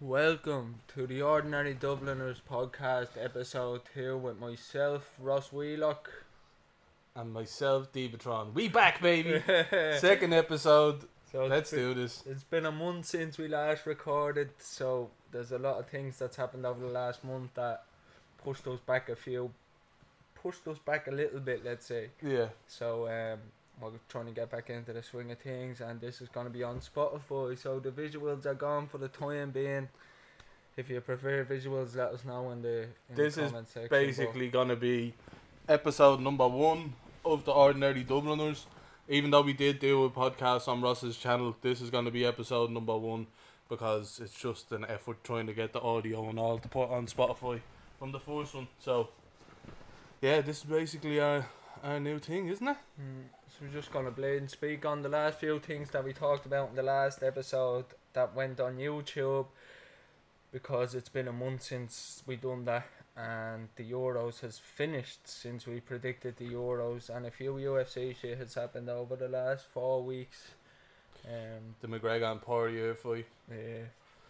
Welcome to the Ordinary Dubliners podcast, episode two, with myself, Ross Wheelock. And myself, Debatron. We back, baby. Second episode. So Let's been- do this. It's been a month since we last recorded, so there's a lot of things that's happened over the last month that pushed us back a few, pushed us back a little bit, let's say. Yeah. So um, we're trying to get back into the swing of things, and this is going to be on Spotify. So the visuals are gone for the time being. If you prefer visuals, let us know in the in This the is comment section. Basically, gonna be episode number one of the Ordinary Dubliners. Even though we did do a podcast on Ross's channel, this is gonna be episode number one because it's just an effort trying to get the audio and all to put on Spotify from the first one. So, yeah, this is basically our our new thing, isn't it? Mm, so we're just gonna blade and speak on the last few things that we talked about in the last episode that went on YouTube because it's been a month since we done that and the Euros has finished since we predicted the Euros and a few UFC shit has happened over the last four weeks. Um, The McGregor and Poirier fight. uh,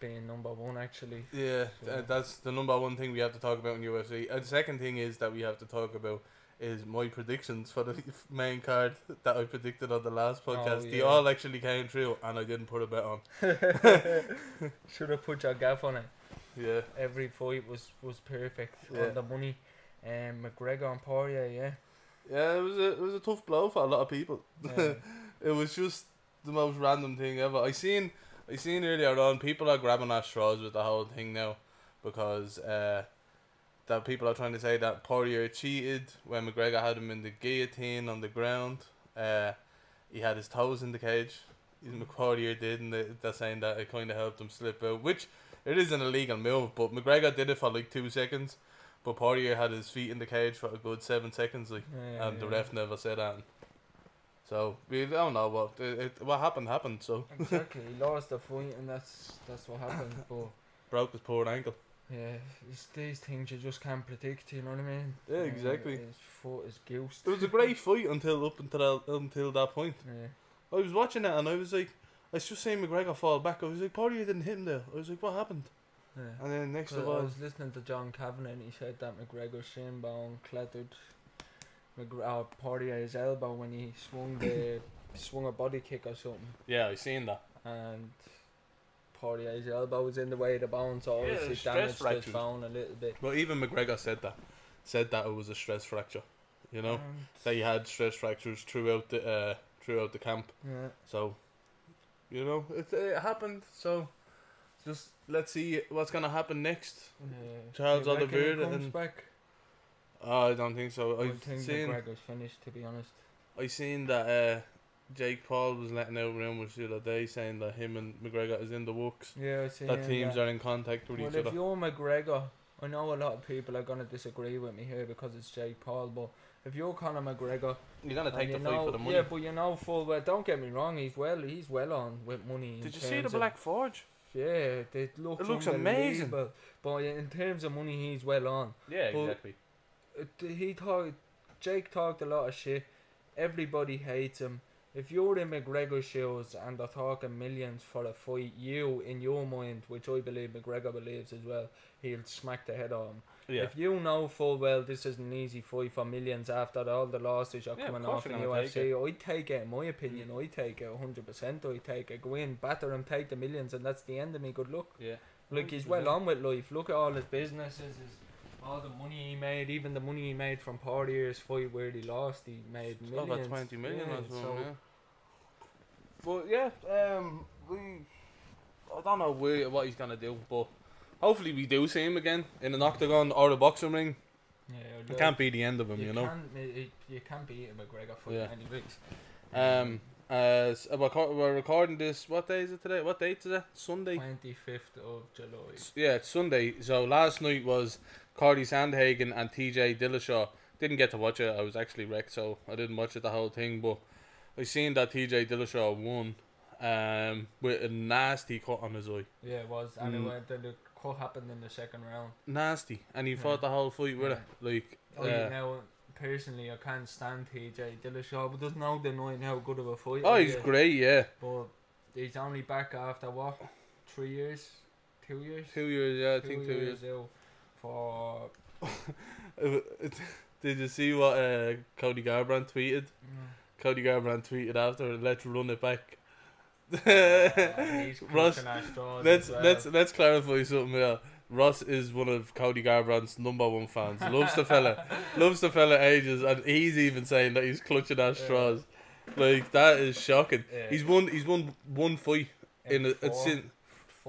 being number one actually. Yeah, So- th- that's the number one thing we have to talk about in UFC. And the second thing is that we have to talk about is my predictions for the main card that I predicted on the last Oh, podcast. They all actually came true, and I didn't put a bet on. Should have put your gaff on it. Yeah, Every fight was was perfect Yeah. on the money. Um, McGregor and Poirier, yeah. yeah, it was a it was a tough blow for a lot of people. Yeah. It was just the most random thing ever. I seen I seen earlier on people are grabbing at straws with the whole thing now because uh, that people are trying to say that Poirier cheated when McGregor had him in the guillotine on the ground. Uh, he had his toes in the cage. Poirier did, and they- they're saying that it kind of helped him slip out, which it is an illegal move. But McGregor did it for like two seconds, but Poirier had his feet in the cage for a good seven seconds, like Yeah, and the ref never said that. So we don't know what it, it, what happened happened. So Exactly, he lost the fight, and that's that's what happened. But broke his poor ankle. Yeah, it's these things you just can't predict. You know what I mean? Yeah, Uh, exactly. His foot is goosed. It was a great fight until up until that, until that point. Yeah. I was watching it and I was like, I was just seeing McGregor fall back. I was like, Poirier didn't hit him there. I was like, what happened? yeah. And then next Well, of I was listening to John Kavanagh and he said that McGregor's shin bone clattered McGregor uh, Poirier's elbow when he swung the swung a body kick or something, yeah, I seen that. and Poirier's elbow was in the way of the bone, so Yeah, obviously stress damaged his bone a little bit. But even McGregor said that, said that it was a stress fracture. You know, And, that he had stress fractures throughout the uh, throughout the camp. yeah. So, you know, it, it happened. So, just let's see what's gonna happen next. Yeah. Charles Do you Oliveira comes and- back. Oh, I don't think so. I I've think seen McGregor's finished, to be honest. I seen that uh, Jake Paul was letting out rumours the other day saying that him and McGregor is in the works. Yeah, I see. That teams are in contact with Well, each other. Well, if you're McGregor, I know a lot of people are gonna disagree with me here because it's Jake Paul, but if you're Conor McGregor, You're gonna take you the fight know, for the money. yeah, but you know full well. Don't get me wrong, he's well, he's well on with money. Did you see the of- Black Forge? Yeah, it looks. It looks amazing. unbelievable. But in terms of money, he's well on. Yeah, But- exactly. He talked. Jake talked a lot of shit. Everybody hates him. If you're in McGregor's shoes and they're talking millions for a fight, you, in your mind, which I believe McGregor believes as well, he'll smack the head on. Yeah. If you know full well this is an easy fight for millions after all the losses you're Yeah, coming course off in take UFC, I'd take it in my opinion, I'd take it 100%, I'd take it, go in, batter him, take the millions and that's the end of me, good luck. yeah. Like he's well on with life, look at all his businesses, his, all the money he made, even the money he made from Poirier's fight where he lost, he made It's millions. Over twenty million Yeah, or something. so- yeah. But yeah, um, we. I don't know where, what he's gonna do, but hopefully we do see him again in an octagon or a boxing ring. yeah, It can't be the end of him, you, know. Can't, you, you can't beat a McGregor fight Yeah. anyways. Um, uh, we're, we're recording this. What day is it today? What date is it? Sunday. 25th of July. Yeah, it's Sunday. So last night was Cory Sandhagen and TJ Dillashaw. Didn't get to watch it. I was actually wrecked, so I didn't watch it the whole thing. But I seen that TJ Dillashaw won, um, with a nasty cut on his eye. Yeah, it was. And Mm. it went, the, the cut happened in the second round. Nasty, and he Yeah. fought the whole fight with Yeah. it. Like, Oh, uh, now, personally, I can't stand TJ Dillashaw, but there's no denying how good of a fighter oh, he he's is. great. Yeah, But he's only back after what? Three years? two years. Two years, yeah, I think two years. out for Did you see what uh, Cody Garbrandt tweeted? Cody Garbrandt tweeted after, "Let's run it back." Uh, he's Ross, clutching our straws let's well. let's let's clarify something here. Ross is one of Cody Garbrandt's number one fans. Loves the fella, loves the fella ages, and he's even saying that he's clutching at Yeah. straws. Like that is shocking. Yeah. He's won. He's won one fight in a, four,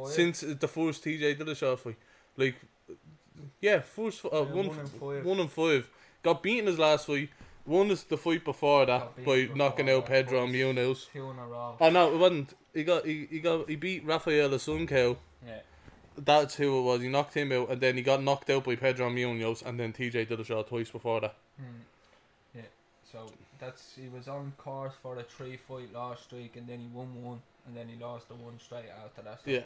since since the first TJ Dillashaw fight. Like, yeah, first uh, Yeah, one one and five. one and five. Got beaten his last fight. Won the fight before that by beaten knocking out Pedro. Munhoz. two in a row. Oh no, it wasn't. He got he, he got he beat Rafael Assunção. Yeah. That's who it was. He knocked him out, and then he got knocked out by Pedro Munhoz, and then TJ Dillashaw twice before that. Hmm. Yeah. So that's he was on course for a three fight last streak, and then he won one, and then he lost the one straight after that. So Yeah,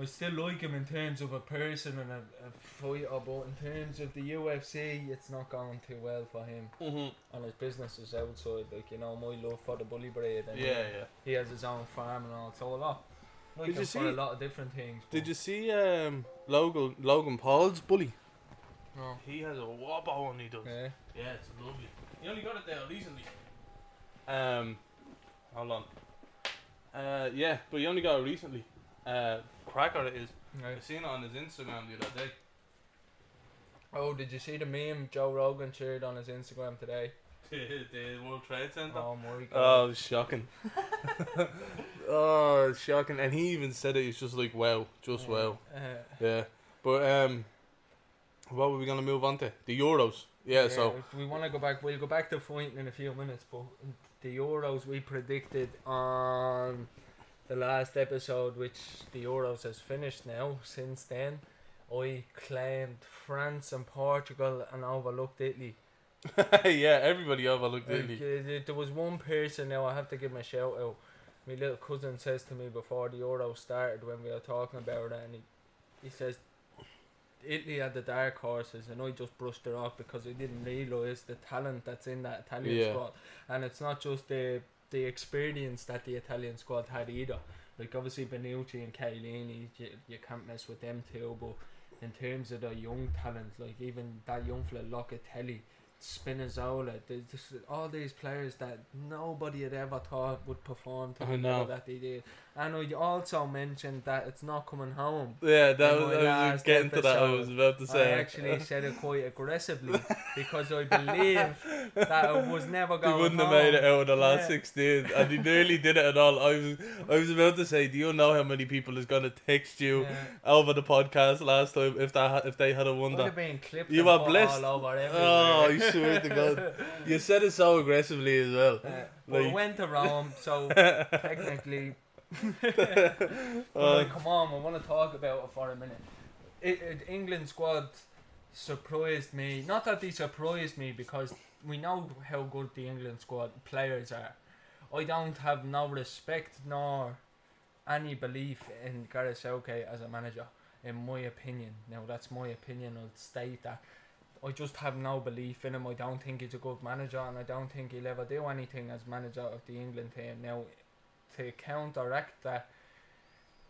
I still like him in terms of a person and a, a fighter, but in terms of the UFC, it's not going too well for him. mm-hmm. And his business is outside, like you know, my love for the bully breed. And yeah, yeah. he has his own farm and all. So a lot. Like Did him you for a see- lot of different things. Did you see um Logan Logan Paul's bully? No. He has a whopper on. He does. Yeah. Yeah, it's lovely. He only got it there recently. Um, hold on. Uh, yeah, but he only got it recently. Uh, cracker it is. I seen it on his Instagram the other day. Oh, did you see the meme Joe Rogan shared on his Instagram today? the, the World Trade Center. Oh my god. Oh, shocking. oh, shocking. And he even said it. He's just like, wow, just wow. Uh, Yeah. But um, what were we gonna move on to? The Euros. Yeah. So we want to go back. We'll go back to fighting in a few minutes, but the Euros we predicted on the last episode, which the Euros has finished now. Since then, I claimed France and Portugal and overlooked Italy. yeah, everybody overlooked Italy. uh, there- there was one person now I have to give him a shout out. My little cousin says to me before the Euro started when we were talking about it, and he, he says Italy had the dark horses, and I just brushed it off because I didn't realise the talent that's in that Italian Yeah. squad, and it's not just the the experience that the Italian squad had either. Like obviously Bonucci and Chiellini, you, you can't mess with them too, but in terms of the young talent, like even that young fella Locatelli, Spinazzola, there's just all these players that nobody had ever thought would perform to I the level know. that they did. And I also mentioned that it's not coming home. Yeah, that was, I was getting to that. I was about to say. I actually said it quite aggressively because I believe that it was never going. He wouldn't have made it out of the last Yeah. sixteen, and he nearly did it at all. I was, I was about to say, do you know how many people is gonna text you Yeah. over the podcast last time if that if they had a won Would that? have been clipped You are blessed. all over. Oh, I swear to God. You said it so aggressively as well. But Like- I went to Rome, so technically. Uh, come on, I want to talk about it for a minute. It, it, England squad surprised me. Not that they surprised me because we know how good the England squad players are. I don't have no respect nor any belief in Gareth Southgate as a manager, in my opinion. Now that's my opinion. I'll state that. I just have no belief in him. I don't think he's a good manager, and I don't think he'll ever do anything as manager of the England team. Now, to counteract that,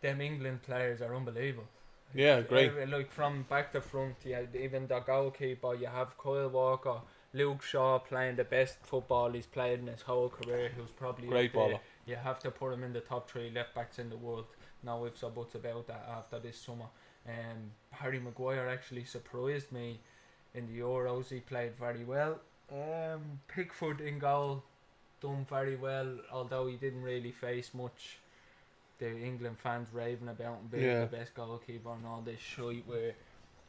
them England players are unbelievable. yeah, great. Like from back to front, yeah, even the goalkeeper, you have Kyle Walker, Luke Shaw playing the best football he's played in his whole career, who's probably Great there. baller. You have to put him in the top three left backs in the world. No ifs or buts about that after this summer. Um, Harry Maguire actually surprised me in the Euros. He played very well. Um, Pickford in goal, done very well. Although he didn't really face much. The England fans raving about him being Yeah. the best goalkeeper and all this shit where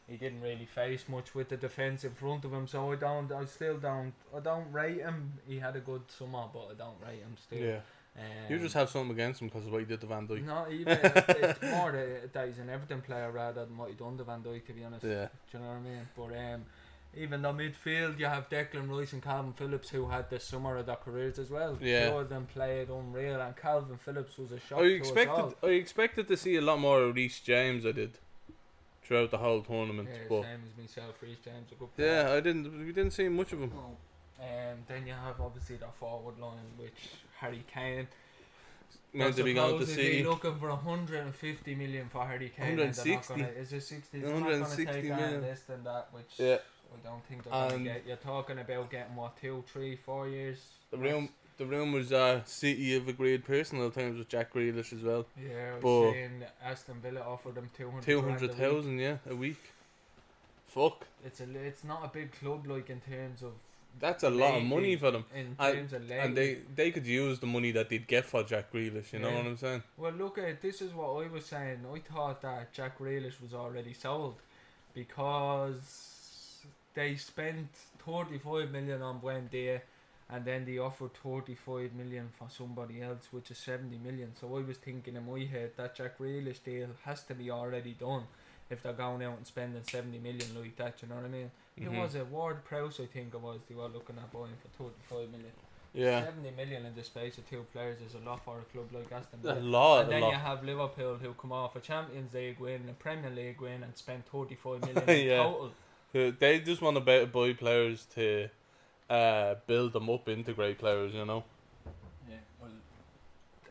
he didn't really face much with the defence in front of him. So I don't, I still don't, I don't rate him. He had a good summer, but I don't rate him still. Yeah, Um, you just have something against him because of what he did to Van Dijk. not even. it's more that, that he's an Everton player rather than what he done to Van Dijk. To be honest, Yeah, do you know what I mean? But um, even the midfield, you have Declan Rice and Kalvin Phillips who had the summer of their careers as well. Yeah. two of them played unreal, and Kalvin Phillips was a shock. I expected. I expected to see a lot more of Reece James. I did throughout the whole tournament, Yeah, but same as myself, Reece James, a good player. yeah, I didn't. We didn't see much of him. Um, then you have obviously the forward line, which Harry Kane. meant to be going to City. looking for 150 million for Harry Kane. and they're 160. Gonna, is it 60? They're not going to 160 take million. less than that, which Yeah. I don't think they're going to um, And- get. You're talking about getting what two, three, four years. The room, the rumours are uh, City have agreed personal terms with Jack Grealish as well. Yeah, I was but- saying Aston Villa offered them 200. Two grand a week. yeah, a week. Fuck, It's a. It's not a big club like in terms of. that's a lot of money for them. In And- terms of And they they could use the money that they'd get for Jack Grealish. You know what I'm saying? Well, look at it. this is what I was saying. I thought that Jack Grealish was already sold because they spent 35 million on Buendia and then they offered 35 million for somebody else, which is 70 million. So I was thinking in my head that Jack Grealish deal has to be already done if they're going out and spending 70 million like that. You know what I mean? It was a Ward Prowse, I think it was. They were looking at buying for 35 million. Yeah, 70 million in the space of two players is a lot for a club like Aston Villa. a lot, And then you have Liverpool who come off a Champions League win, a Premier League win, and spend 35 million in Yeah. total. They just want to buy, buy players to uh, build them up into great players. You know. Yeah, well,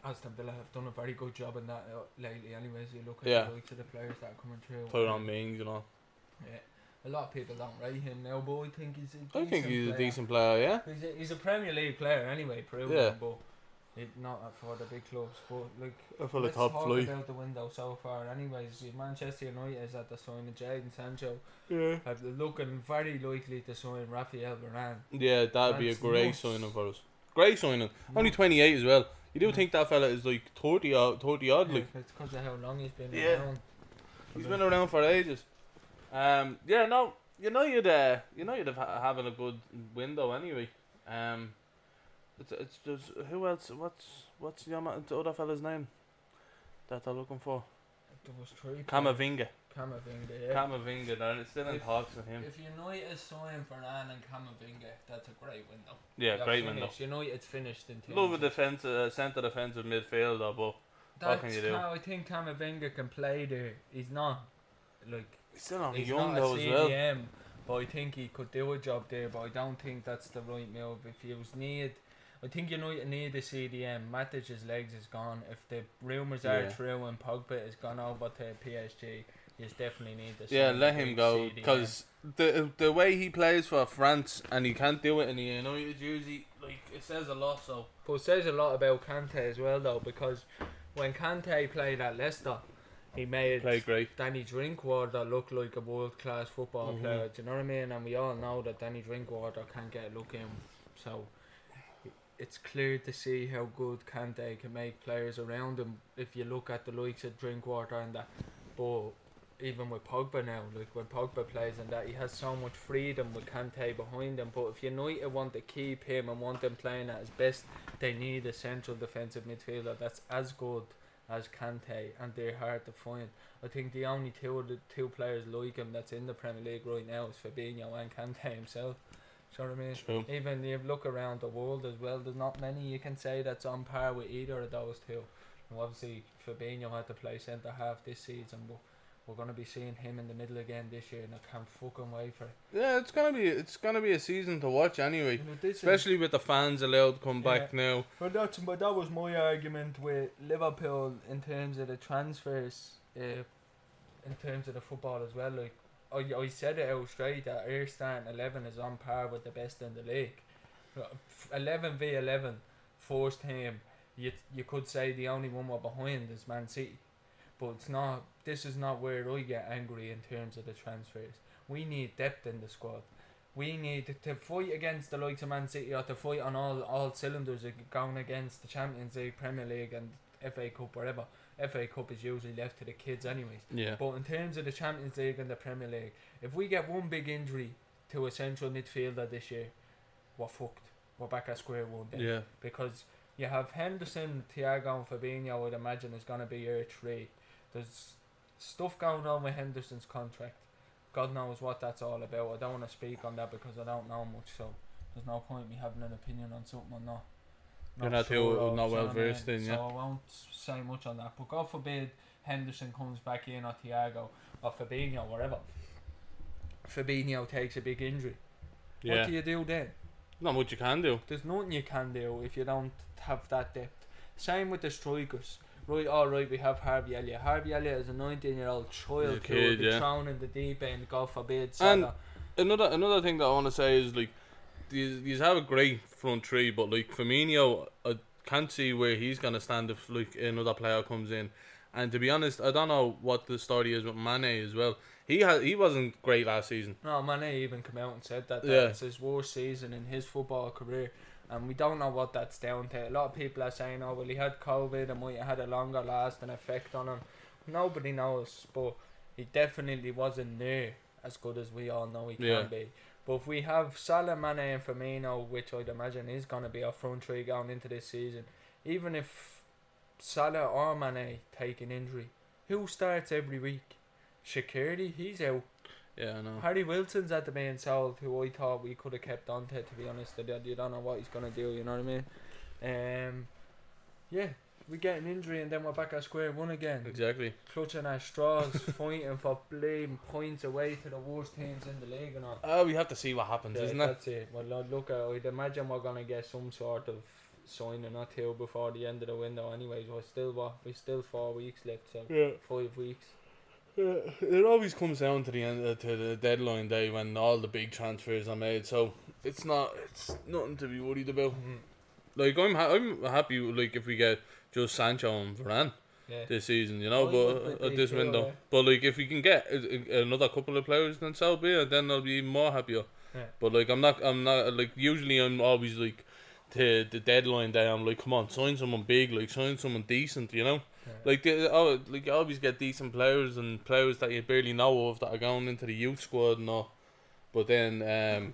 Aston Villa have done a very good job in that uh, lately. Anyways, you look at Yeah. the likes of the players that are coming through. Put on Mings, you know. Yeah, a lot of people don't rate him now, but I think he's a I think he's a decent player. Yeah. He's a, he's a Premier League player anyway, proven, Yeah. but it, not for the big clubs. But like, For the let's top talk flight. about the window so far. Anyways, Manchester United is at the signing Jadon Sancho. Yeah. have looking very likely to sign Rafael Varane. Yeah, that'd be a That's great nuts. signing for us. Great signing. Only 28 as well. You do Mm. think that fella is like 30 odd, 30 odd, like. it's because of how long he's been Yeah. around. He's been around for ages. Um, yeah, no, you know you'd, uh, you know you'd have having a good window anyway. Um, it's it's just who else? What's what's the, ama- the other fella's name that they're looking for? There was three. Kamavinga. Camavinga, yeah. Camavinga. They're still in If- talks with him. if United sign Varane and Camavinga, that's a great window. Yeah, They're great window. finished. United's finished in terms Love a of- defense, uh, centre defensive midfielder, but what can you do? how I think Camavinga can play there. He's not like he's still only he's young not though a as well. CDM, but I think he could do a job there. But I don't think that's the right move. If he was need, I think United need a CDM. Matic's legs is gone. If the rumours are Yeah. true and Pogba has gone over to PSG, you definitely need the. Yeah, let him go because the the way he plays for France and he can't do it in the United jersey, like it says a lot. So But it says a lot about Kante as well, though, because when Kante played at Leicester, he made great. Danny Drinkwater look like a world class football Mhm. player. Do you know what I mean? And we all know that Danny Drinkwater can't get a look in. So it's clear to see how good Kante can make players around him if you look at the likes of Drinkwater and that. But even with Pogba now, like when Pogba plays and that, he has so much freedom with Kante behind him. But if United want to keep him and want him playing at his best, they need a central defensive midfielder that's as good as Kante, and they're hard to find. I think the only two the two players like him that's in the Premier League right now is Fabinho and Kante himself. Do you know what I mean? True. Even if you look around the world as well, there's not many you can say that's on par with either of those two. And obviously, Fabinho had to play centre half this season, but we're going to be seeing him in the middle again this year, and I can't fucking wait for it. Yeah, it's gonna be it's gonna be a season to watch anyway. This is- Especially with the fans allowed to come back now. Well, that's but that was my argument with Liverpool in terms of the transfers, uh, in terms of the football as well. Like I, I said it out straight that our starting eleven is on par with the best in the league. Uh, f- Eleven v eleven, first team. You you could say the only one we're behind is Man City, but it's not. This is not where I get angry in terms of the transfers. We need depth in the squad. We need to, fight against the likes of Man City or to fight on all, all cylinders going against the Champions League, Premier League, and FA Cup, whatever. FA Cup is usually left to the kids, anyways. Yeah. But in terms of the Champions League and the Premier League, if we get one big injury to a central midfielder this year, we're fucked. We're back at square one then. Yeah. Because you have Henderson, Thiago, and Fabinho, I would imagine, is going to be your three. There's stuff going on with Henderson's contract. God knows what that's all about. I don't want to speak on that because I don't know much, so there's no point me having an opinion on something I'm not. You're not too- of, not well know what I mean? versed in, yeah. So I won't say much on that. But God forbid Henderson comes back in or Thiago or Fabinho, whatever. Fabinho takes a big injury. What do you do then? Not much you can do. There's nothing you can do if you don't have that depth. Same with the strikers. Right, all right, we have Harvey Elliott. Harvey Elliott is a 19 year old child Yeah, who kid, be yeah. thrown in the deep end, God forbid. And- Another another thing that I want to say is like, these these have a great front three, but like Firmino, I can't see where he's gonna stand if like another player comes in. And to be honest, I don't know what the story is with Mane as well. He had he wasn't great last season. No, Mane even came out and said that, that Yeah. it's his worst season in his football career. And we don't know what that's down to. A lot of people are saying, oh, well, he had COVID and might have had a longer lasting effect on him. Nobody knows, but he definitely wasn't near as good as we all know he Yeah. can be. But if we have Salah, Mane, and Firmino, which I'd imagine is going to be our front three going into this season, even if Salah or Mane take an injury, who starts every week? Shaqiri, he's out. Yeah, I know. Harry Wilson's at the main sold, who I thought we could have kept on to, to be honest. You don't know what he's going to do, you know what I mean? Um, yeah, we get an injury and then we're back at square one again. Exactly. Clutching our straws, fighting for blame points away to the worst teams in the league and all. Uh, we have to see what happens, Yeah, isn't it? that's it. Well, look, I'd imagine we're going to get some sort of signing or two before the end of the window anyways. We're still, what, we still four weeks left, so Yeah. five weeks. Yeah, it always comes down to the end uh, to the deadline day when all the big transfers are made. So it's not it's nothing to be worried about. Like I'm ha- I'm happy like if we get just Sancho and Varane Yeah. this season, you know, but at this window. But like if we can get another couple of players, then so be it. Then I'll be even more happier. Yeah. But like I'm not I'm not like usually I'm always like to the deadline day. I'm like, come on, sign someone big, like sign someone decent, you know. Yeah. Like they, oh, like you always get decent players and players that you barely know of that are going into the youth squad and all. But then um,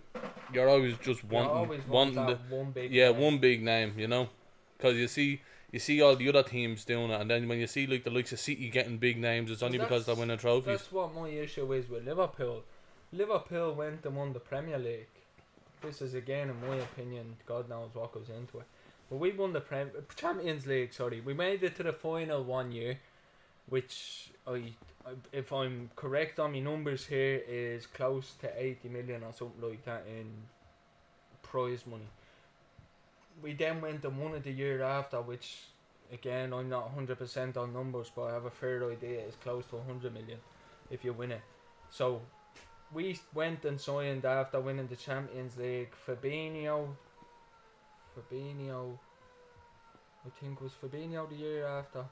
you're always just wanting always want wanting the, one big yeah name. one big name, you know, because you see you see all the other teams doing it, and then when you see like the likes of City getting big names, it's only because they're winning trophies. That's what my issue is with Liverpool. Liverpool went and won the Premier League. This is again, in my opinion, God knows what goes into it. But we won the Prem- Champions League. Sorry, we made it to the final one year, which I, if I'm correct on my numbers here, is close to eighty million or something like that in prize money. We then went and won it the year after, which again I'm not hundred percent on numbers, but I have a fair idea. It's close to hundred million if you win it. So we went and signed after winning the Champions League. Fabinho, Fabinho, I think was Fabinho the year after.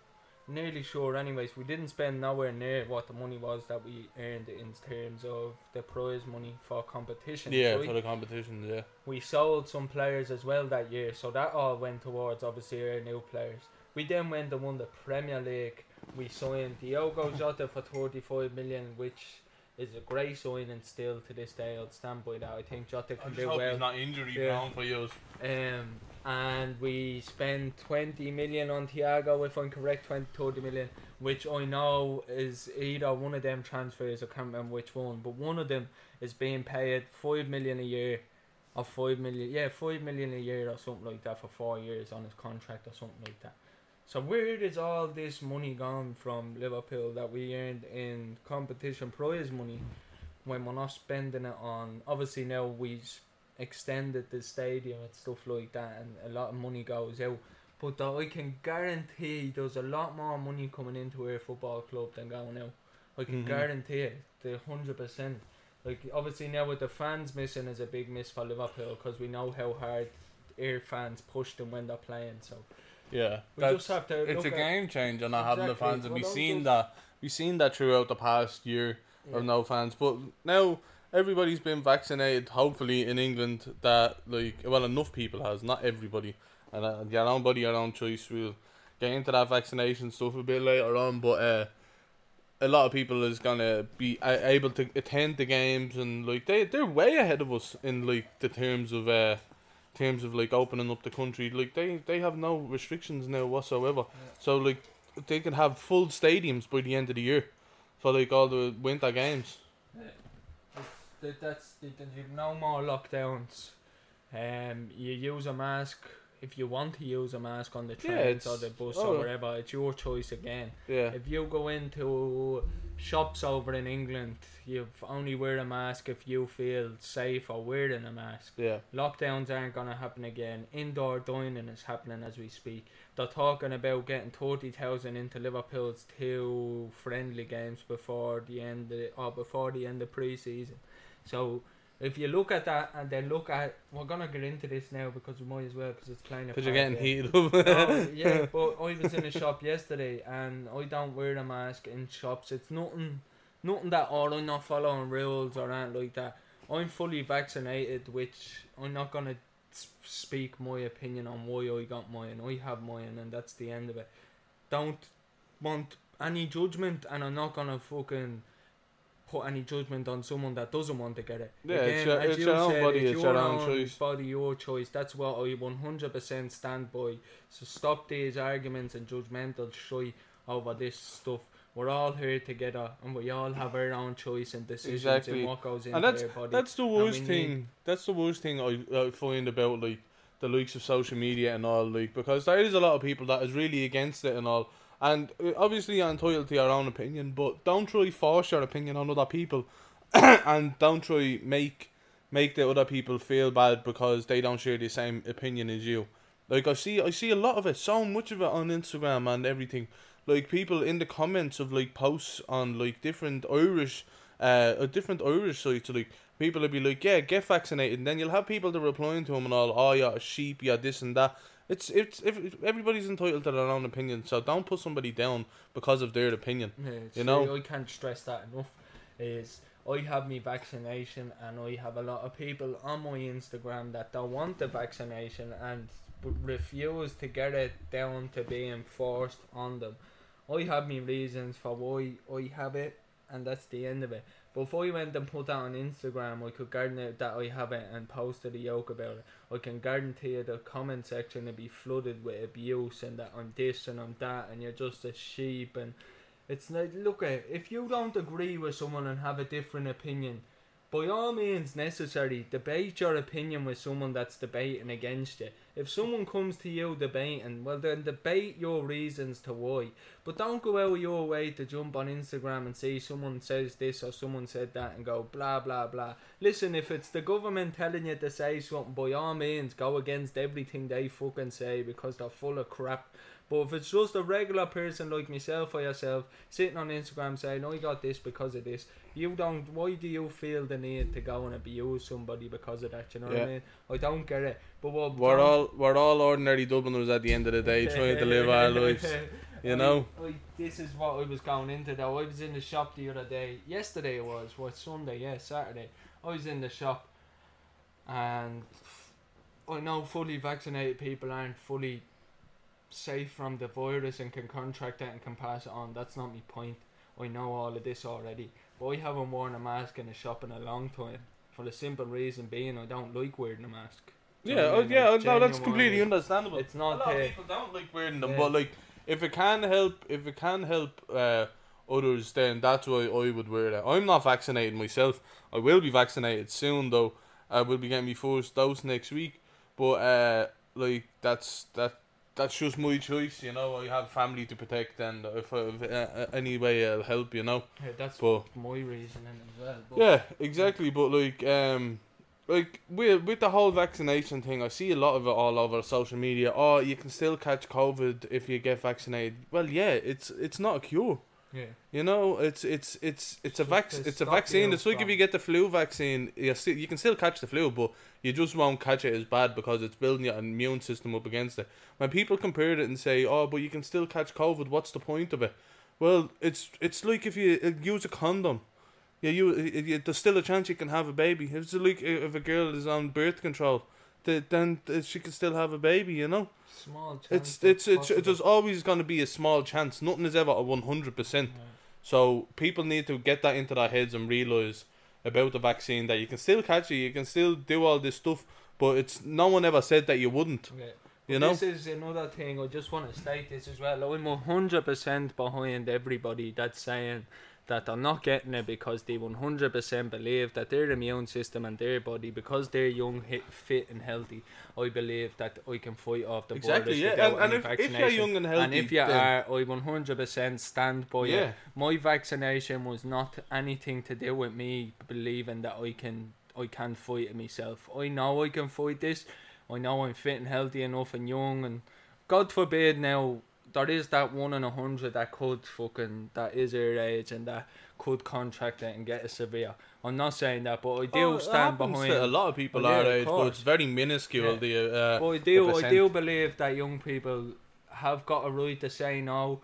Nearly sure. Anyways, we didn't spend nowhere near what the money was that we earned in terms of the prize money for competition. yeah, right? for the competitions, yeah. we sold some players as well that year, so that all went towards obviously our new players. We then went and won the Premier League. We signed Diogo Jota for 35 million, which is a great signing still to this day. I'll stand by that. I think Jota can do well. He's not injury Yeah. prone for you. Um, and we spent 20 million on Thiago, if I'm correct, 20, 30 million, which I know is either one of them transfers, I can't remember which one, but one of them is being paid 5 million a year, or 5 million, yeah, 5 million a year or something like that for four years on his contract or something like that. So where is all this money gone from Liverpool that we earned in competition prize money when we're not spending it on? Obviously now we extended the stadium and stuff like that, and a lot of money goes out. But though I can guarantee there's a lot more money coming into our football club than going out. I can Mhm. guarantee it, the hundred percent. Like obviously now with the fans missing is a big miss for Liverpool because we know how hard our fans push them when they're playing. So Yeah, we just have to. it's a game changer not having the fans, and Well, we've seen just- that. We've seen that throughout the past year Yeah. of no fans, but now everybody's been vaccinated. Hopefully in England, that like well enough people has, not everybody, and uh, your own body, your own choice. We'll get into that vaccination stuff a bit later on, but uh, a lot of people is gonna be uh, able to attend the games, and like they they're way ahead of us in like the terms of uh terms of like opening up the country. Like they they have no restrictions now whatsoever. So like they can have full stadiums by the end of the year for like all the winter games. That, that's that- that you've no more lockdowns. Um, you use a mask if you want to use a mask on the Yeah, trains or the bus oh. or wherever. It's your choice again. Yeah. If you go into shops over in England, you only wear a mask if you feel safe or wearing a mask. Yeah. Lockdowns aren't gonna happen again. Indoor dining is happening as we speak. They're talking about getting thirty thousand into Liverpool's two friendly games before the end of, or before the end of pre-season. So if you look at that and then look at, we're gonna get into this now because we might as well because it's kind of. Because you're getting heated Oh, up. yeah, but I was in a shop yesterday and I don't wear a mask in shops. It's nothing, nothing that or I'm not following rules or anything like that. I'm fully vaccinated, which I'm not gonna speak my opinion on why I got mine. I have mine, and that's the end of it. Don't want any judgment, and I'm not gonna fucking put any judgment on someone that doesn't want to get it. Yeah, it's your- it's your own body, it's your own choice. Body, your choice. That's what I 100% stand by. So stop these arguments and judgmental shy over this stuff. We're all here together, and we all have our own choice and decisions Exactly. in what goes into And that's our body. that's the worst need- thing. That's the worst thing I, I find about like the likes of social media and all. Like because there is a lot of people that is really against it and all. And uh, obviously you're entitled to your own opinion, but don't try force your opinion on other people, and don't try make make the other people feel bad because they don't share the same opinion as you. Like I see, I see a lot of it, so much of it on Instagram and everything. Like people in the comments of like posts on like different Irish, uh, uh, different Irish sites. Like people will be like, "Yeah, get vaccinated," and then you'll have people that replying to them and all, "Oh, you're a sheep, you're this and that." It's it's if everybody's entitled to their own opinion, so don't put somebody down because of their opinion. Yeah, You know? I can't stress that enough. Is I have me vaccination, and I have a lot of people on my Instagram that don't want the vaccination and refuse to get it down to being forced on them. I have me reasons for why I have it, and that's the end of it. Before I went and put that on Instagram, I could guarantee that I have it and posted a joke about it. I can guarantee you the comment section will be flooded with abuse and that I'm this and I'm that, and you're just a sheep and it's like, look if you don't agree with someone and have a different opinion, by all means necessary, debate your opinion with someone that's debating against you. If someone comes to you debating, well then debate your reasons to why. But don't go out of your way to jump on Instagram and see someone says this or someone said that and go blah blah blah. Listen, if it's the government telling you to say something, by all means go against everything they fucking say because they're full of crap. But if it's just a regular person like myself or yourself sitting on Instagram saying, I got this because of this, you don't, why do you feel the need to go and abuse somebody because of that? You know what I mean? I don't get it. But what We're all we're all ordinary Dubliners at the end of the day, trying to live our lives. You I- know. I, this is what I was going into though. I was in the shop the other day. Yesterday it was. What Sunday? Yeah, Saturday. I was in the shop, and I know fully vaccinated people aren't fully safe from the virus and can contract it and can pass it on. That's not my point. I know all of this already. But I haven't worn a mask in a shop in a long time. For the simple reason being I don't like wearing a mask. Do Yeah, know what I oh, mean? yeah, Like, no, that's completely understandable. It's not a not lot of people don't like wearing them, yeah. but like if it can help, if it can help uh, others, then that's why I would wear it. I'm not vaccinated myself. I will be vaccinated soon, though. I will be getting my first dose next week. But uh, like that's that. That's just my choice, you know. I have family to protect, and if, if uh, any way it'll help, you know. Yeah, that's But my reasoning as well. But yeah, exactly. But like, um, like with with the whole vaccination thing, I see a lot of it all over social media. Oh, you can still catch COVID if you get vaccinated. Well, yeah, it's it's not a cure. Yeah, You know, it's it's it's it's a vac- It's a vaccine. It's like if you get the flu vaccine, you still you can still catch the flu, but you just won't catch it as bad because it's building your immune system up against it. When people compare it and say, "Oh, but you can still catch COVID," what's the point of it? Well, it's it's like if you uh, use a condom. Yeah, you, you there's still a chance you can have a baby. It's like uh, if a girl is on birth control, th- then she can still have a baby. You know, small chance. it's it's it's there's always going to be a small chance. Nothing is ever a one hundred percent. So people need to get that into their heads and realize about the vaccine that you can still catch it, you can still do all this stuff, but it's no one ever said that you wouldn't. Yeah. You know? this is another thing. I just want to state this as well. I'm hundred percent behind everybody that's saying that they're not getting it because they 100% believe that their immune system and their body, because they're young, fit, and healthy, I believe that I can fight off the Exactly, virus yeah. without And, and any if, if you're young and healthy, and if you are, I 100% stand by yeah, it. My vaccination was not anything to do with me believing that I can I can fight it myself. I know I can fight this. I know I'm fit and healthy enough and young and God forbid now there is that one in a hundred that could fucking that is our age and that could contract it and get a severe. I'm not saying that, but I do Oh, stand behind. a lot of people yeah, our age, but it's very minuscule. Yeah. The uh, But I do, I do believe that young people have got a right to say no.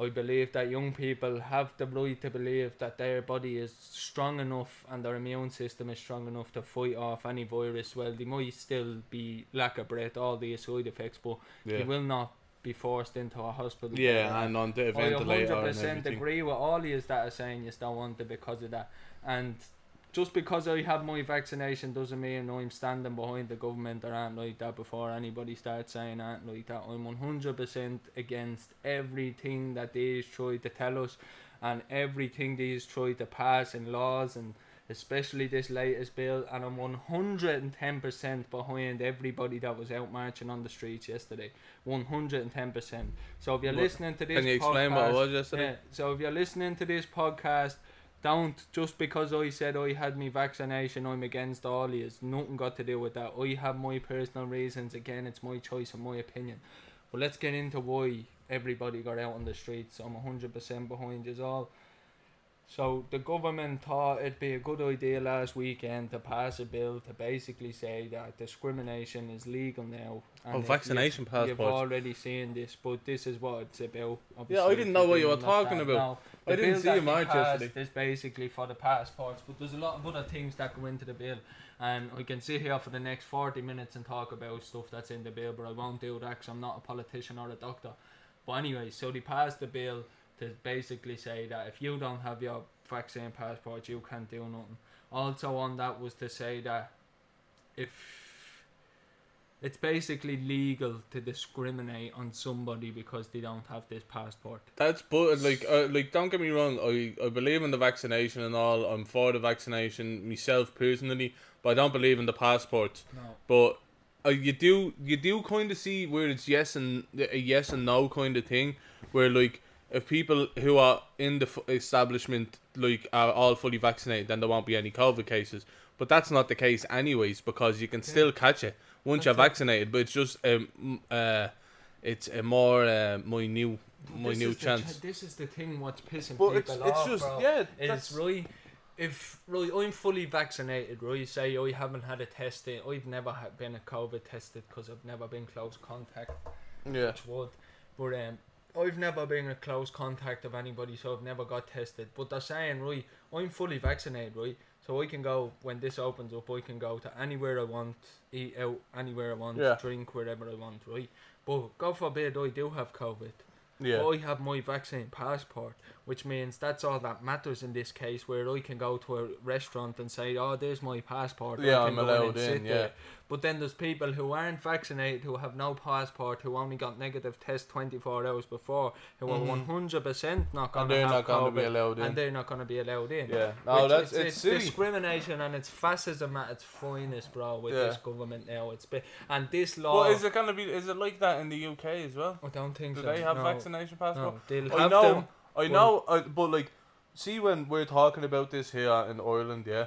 I believe that young people have the right to believe that their body is strong enough and their immune system is strong enough to fight off any virus. Well, they might still be lack of breath, all these side effects, but yeah. they will not be forced into a hospital. yeah, and on the I ventilator and 100% everything. agree with all yous that are saying you don't want it because of that. And just because I have my vaccination doesn't mean I'm standing behind the government or anything like that before anybody starts saying anything like that. I'm 100% against everything that these try to tell us and everything these try to pass in laws and especially this latest bill and I'm 110% behind everybody that was out marching on the streets yesterday 110% so if you're What- listening to this Can you explain what it podcast- was yesterday? yeah, so if you're listening to this podcast, don't just because I said I had me vaccination, I'm against all yous. Nothing got to do with that. I have my personal reasons. Again, it's my choice and my opinion. But let's get into why everybody got out on the streets. I'm 100% behind you all. So the government thought it'd be a good idea last weekend to pass a bill to basically say that discrimination is legal now. Oh, and if vaccination you've, You've already seen this, but this is what it's about. Yeah, I didn't know what you were talking about. No, I didn't see that a they march passed yesterday. is basically for the passports, but there's a lot of other things that go into the bill, and I can sit here for the next forty minutes and talk about stuff that's in the bill, but I won't do that because I'm not a politician or a doctor. But anyway, so they passed the bill to basically say that if you don't have your vaccine passport, you can't do nothing. Also on that was to say that if it's basically legal to discriminate on somebody because they don't have this passport. That's but like uh, like don't get me wrong. I I believe in the vaccination and all. I'm for the vaccination myself personally, but I don't believe in the passports. No. But uh, you do you do kind of see where it's yes and a yes and no kind of thing, where like if people who are in the f- establishment like are all fully vaccinated, then there won't be any COVID cases. But that's not the case anyways because you can still catch it once you're That's it. vaccinated. But it's just um uh, it's a more uh, minute This minute is the chance. ch- this is the thing what's pissing But people it's it's just bro. yeah. Is That's right. If right, I'm fully vaccinated. Right, say I haven't had a test. in- I've never had been a COVID tested because I've never been close contact. yeah. touch wood. But um, I've never been in close contact of anybody, so I've never got tested. But they're saying, right, I'm fully vaccinated, right? So I can go when this opens up. I can go to anywhere I want, eat out anywhere I want, Yeah. drink wherever I want, right? But God forbid I do have COVID. Yeah. I have my vaccine passport, which means that's all that matters in this case. Where I can go to a restaurant and say, "Oh, there's my passport." I Yeah, can I'm go allowed in, yeah. there. But then there's people who aren't vaccinated, who have no passport, who only got negative test 24 hours before, who Mhm. are 100% not going and to they're have not going to be allowed in. and they're not going to be allowed in. yeah. No, Which that's it's, it's, silly. discrimination and it's fascism at its finest, bro. With Yeah. this government now, it's been, and this law. But is it gonna be? Is it like that in the UK as well? I don't think so. Do so. they have no, vaccination passport? No, they'll I have know, them. I but- know, I, but like, see when we're talking about this here in Ireland, yeah,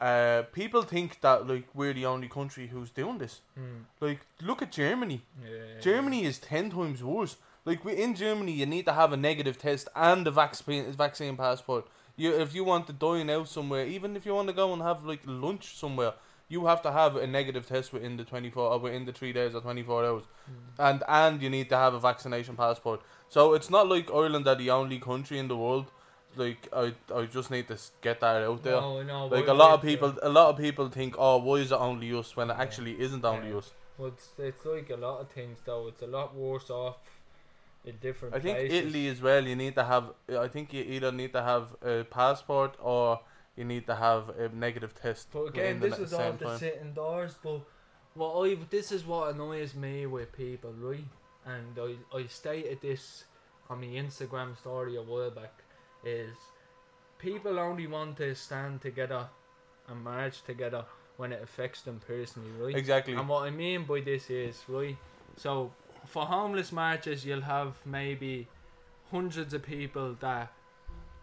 uh, people think that like we're the only country who's doing this. Mm, Like, look at Germany. yeah. Germany is ten times worse. Like, we, in Germany, you need to have a negative test and a vaccine vaccine passport. You, if you want to dine out somewhere, even if you want to go and have like lunch somewhere, you have to have a negative test within the twenty four or within the three days or twenty four hours Mm. and and you need to have a vaccination passport. So it's not like Ireland are the only country in the world. Like I, I just need to get that out there. No, no, like a lot of people, a lot of people think, oh, why is it only us when it Yeah. actually isn't only Yeah. us. Well, it's, it's like a lot of things though. It's a lot worse off in different. I think places. Italy as well. You need to have. I think you either need to have a passport or you need to have a negative test. But again, this is all same the time. sitting doors. But what I this is what annoys me with people, right? And I I stated this on my Instagram story a while back. Is people only want to stand together and march together when it affects them personally, right? Exactly. And what I mean by this is, right, so for homeless marches, you'll have maybe hundreds of people that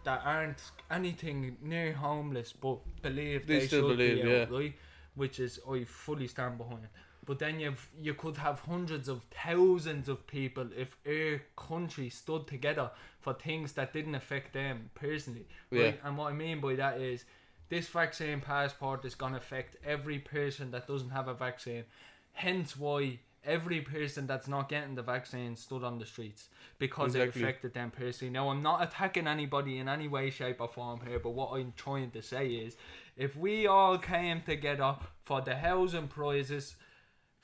that aren't anything near homeless but believe They they, still should believe, be yeah. right? Which is I fully stand behind. But then you've you could have hundreds of thousands of people if our country stood together for things that didn't affect them personally. Right? And what I mean by that is this vaccine passport is gonna affect every person that doesn't have a vaccine. Hence why every person that's not getting the vaccine stood on the streets because Exactly. it affected them personally. Now I'm not attacking anybody in any way, shape or form here, but what I'm trying to say is if we all came together for the housing prices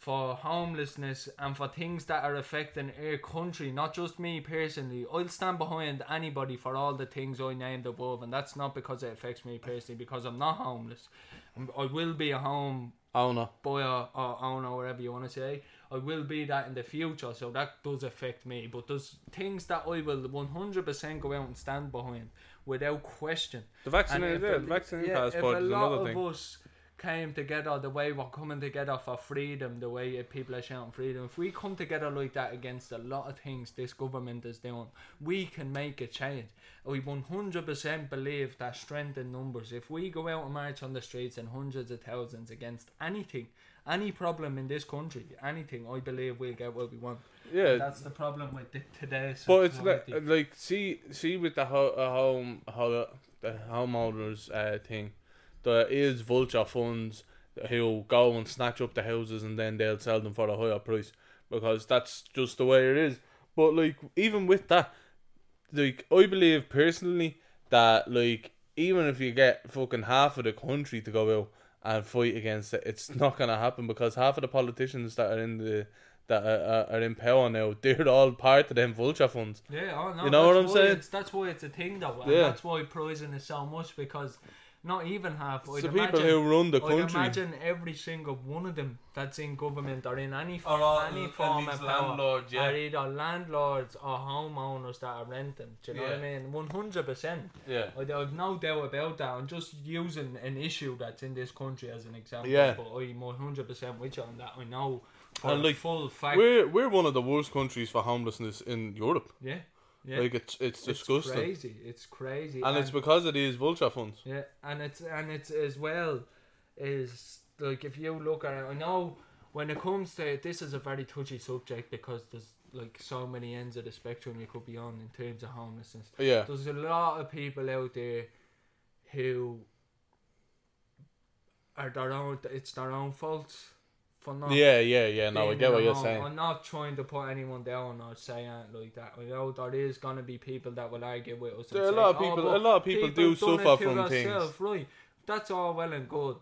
for homelessness and for things that are affecting our country, not just me personally. I'll stand behind anybody for all the things I named above, and that's not because it affects me personally, because I'm not homeless. I'm- will be a home owner, boy buyer or owner, whatever you want to say. I will be that in the future, so that does affect me. But there's things that I will 100% go out and stand behind without question. The vaccine, yeah, the vaccine yeah, passport is lot another of thing. us came together the way we're coming together for freedom, the way people are shouting freedom, if we come together like that against a lot of things this government is doing, we can make a change. We 100% believe that strength in numbers. If we go out and march on the streets in hundreds of thousands against anything, any problem in this country, anything, I believe we'll get what we want. Yeah, That's the problem with the, today's But it's like, like see see with the ho- uh, home ho- the homeowners uh, thing, there is vulture funds who go and snatch up the houses and then they'll sell them for a higher price because that's just the way it is. But like even with that, like I believe personally that like even if you get fucking half of the country to go out and fight against it, it's not gonna happen because half of the politicians that are in the that are, are, are in power now, they're all part of them vulture funds. Yeah, oh no, You know what that's I'm why saying? It's, that's why it's a thing though, and Yeah. that's why prison is so much because not even half. I'd the people imagine, who run the country. I'd imagine every single one of them that's in government or in any Are all any form least of power landlords, yeah. are either landlords or homeowners that are renting. Do you know what I mean? One hundred percent. Yeah. I have no doubt about that. I'm just using an issue that's in this country as an example. Yeah. But I'm one hundred percent with you on that. I know for And, like, full fact. We're we're one of the worst countries for homelessness in Europe. yeah. Yeah. Like it's it's disgusting. It's crazy. It's crazy. and it's because of these vulture funds. Yeah, and it's and it's as well is like if you look at it, I know when it comes to this is a very touchy subject because there's like so many ends of the spectrum you could be on in terms of homelessness. Yeah. There's a lot of people out there who are their own. It's their own fault for not. Yeah, yeah, yeah. No, I get what you're saying. I'm not trying to put anyone down or say anything like that. I know oh, there is gonna be people that will argue with us. There are a lot of "Oh, people. but A lot of people, do done it suffer from things, themselves," Right, that's all well and good.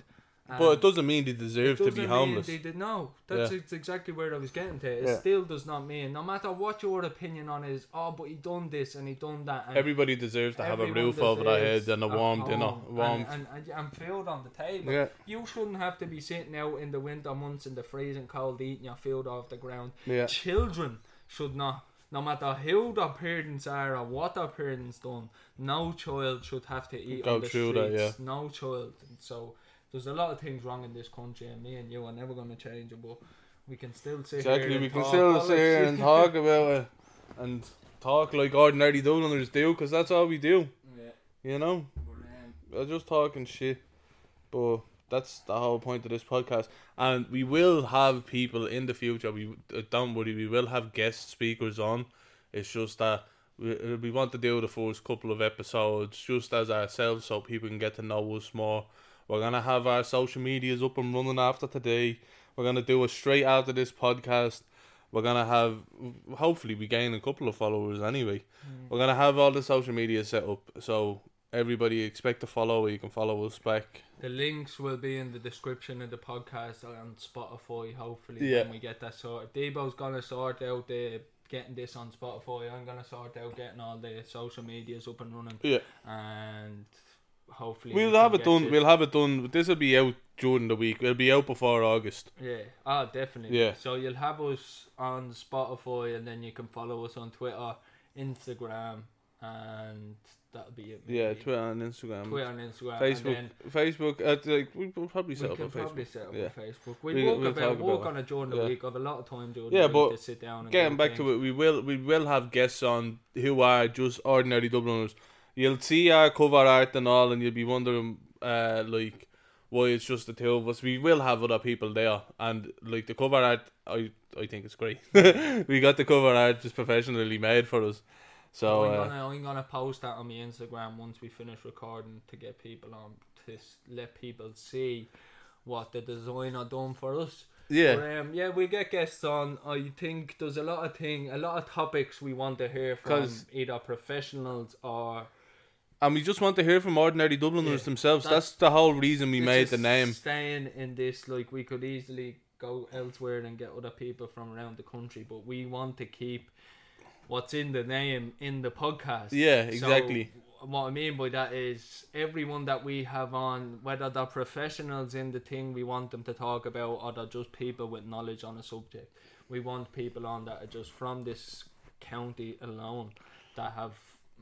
But Um, it doesn't mean they deserve to doesn't be mean homeless. They did no. That's Yeah. exactly where I was getting to. It Yeah. still does not mean, no matter what your opinion on is, oh, but he done this and he done that. And Everybody deserves to have a everyone roof over their deserves head and a warm dinner, home warm. and, and, and, and food on the table. Yeah, You shouldn't have to be sitting out in the winter months in the freezing cold eating your food off the ground. yeah. Children should not, no matter who their parents are or what their parents done, no child should have to eat Go on the streets. that, yeah. No child. And so there's a lot of things wrong in this country, and me and you are never going to change it. But we can still sit here Exactly. and We can talk still sit here and talk about it and talk like ordinary Dubliners do, because that's all we do. yeah, You know. but, um, We're just talking shit. But that's the whole point of this podcast. And we will have people in the future. We uh, don't worry. We will have guest speakers on. It's just that we, uh, we want to do the first couple of episodes just as ourselves, so people can get to know us more. We're gonna have our social medias up and running after today. We're gonna do it straight after this podcast. We're gonna have hopefully we gain a couple of followers anyway. Mm. We're gonna have all the social media set up, so everybody expect to follow. You can follow us back. The links will be in the description of the podcast on Spotify. Hopefully, Yeah. when we get that sorted, Debo's gonna sort out the getting this on Spotify. I'm gonna sort out getting all the social medias up and running, Yeah, and hopefully we'll we have it done. this- We'll have it done. This will be out during the week. It'll be out before August. Yeah, ah, definitely. Yeah. So you'll have us on Spotify, and then you can follow us on Twitter, Instagram, and that'll be it. Yeah. Twitter and Instagram. Twitter and Instagram. Facebook, And then Facebook. Uh, like we will probably we set up can on Facebook. probably set up yeah. on Facebook. We'll, We- walk we'll about, walk on it during the Yeah. week. I've a lot of time during Yeah, the but week to sit down and Getting back to it, we will we will have guests on who are just ordinary Dubliners. You'll see our cover art and all, and you'll be wondering, uh, like, why it's just the two of us. We will have other people there, and like the cover art, I I think it's great. we got the cover art just professionally made for us. So I'm uh, gonna I'm gonna post that on my Instagram once we finish recording to get people on to let people see what the designer done for us. yeah, But, um, yeah, we get guests on. I think there's a lot of thing, a lot of topics we want to hear from either professionals or and we just want to hear from ordinary Dubliners Yeah, themselves. that's- That's, the whole reason we made the name. Staying in this, like we could easily go elsewhere and get other people from around the country, but we want to keep what's in the name in the podcast. Yeah, So, exactly. what I mean by that is everyone that we have on, whether they're professionals in the thing we want them to talk about, or they're just people with knowledge on a subject. We want people on that are just from this county alone that have.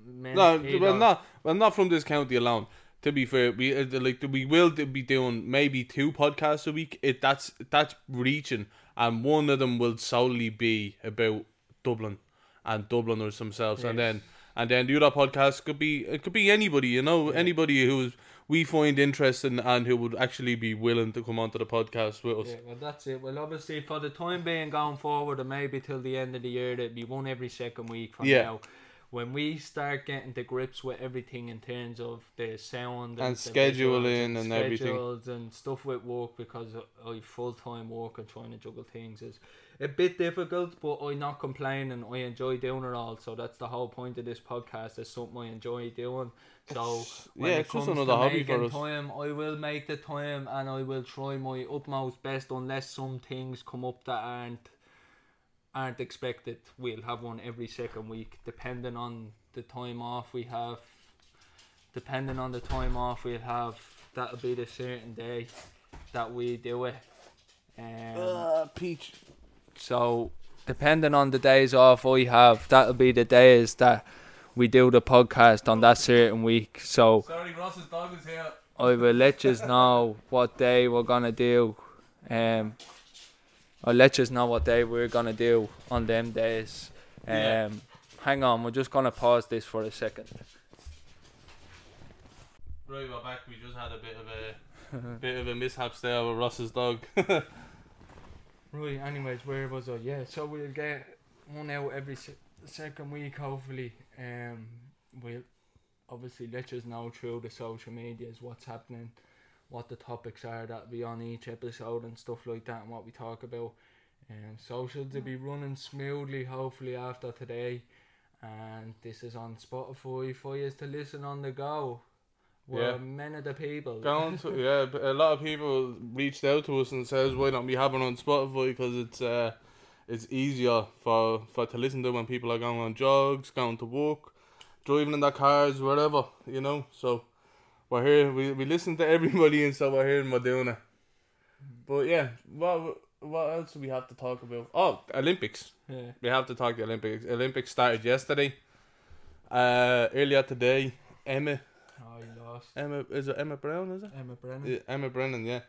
No, well, not well, not from this county alone. To be fair, we uh, like we will be doing maybe two podcasts a week. It that's that's reaching, and one of them will solely be about Dublin and Dubliners themselves, and then and then the other podcast could be it could be anybody, you know, anybody who's we find interesting and who would actually be willing to come onto the podcast with us. Yeah, well, that's it. Well, obviously, for the time being going forward, and maybe till the end of the year, it'll be one every second week from Yeah. now. When we start getting to grips with everything in terms of the sound And the scheduling visuals and everything. and stuff with work, because I full time work and trying to juggle things is a bit difficult, but I'm not complaining. I enjoy doing it all, so that's the whole point of this podcast. Is something I enjoy doing. So when yeah, it it's comes another to hobby for making us. time, I will make the time and I will try my utmost best unless some things come up that aren't aren't expected. We'll have one every second week, depending on the time off we have. Depending on the time off we'll have, that'll be the certain day that we do it. Um, Uh, peach. so depending on the days off we have, that'll be the days that we do the podcast on that certain week. So Sorry, Ross's dog is here. I will let you know what day we're gonna do. Um, I'll let you know what day we're gonna do on them days. Um, Yeah. hang on, we're just gonna pause this for a second. Right, we're back. We just had a bit of a bit of a mishap there with Ross's dog. Right. Anyways, where was I? Yeah. So we'll get one out every se- second week, hopefully. Um, we'll obviously let us know through the social medias what's happening, what the topics are that be on each episode and stuff like that, and what we talk about. Um, socials will be running smoothly, hopefully after today. And this is on Spotify for you to listen on the go. We're Yeah. men of the people. Going to yeah, but a lot of people reached out to us and says why don't we have it on Spotify because it's uh it's easier for for to listen to when people are going on jogs, going to work, driving in their cars, wherever you know. So we're here. We we listen to everybody, and so we're here in it. But yeah, what what else do we have to talk about? Oh, Olympics. Yeah. We have to talk the Olympics. Olympics started yesterday. Uh, earlier today, Emma Oh, you lost. Emma is it Emma Brown? Is it? Emmet Brennan. Yeah, Emmet Brennan, yeah.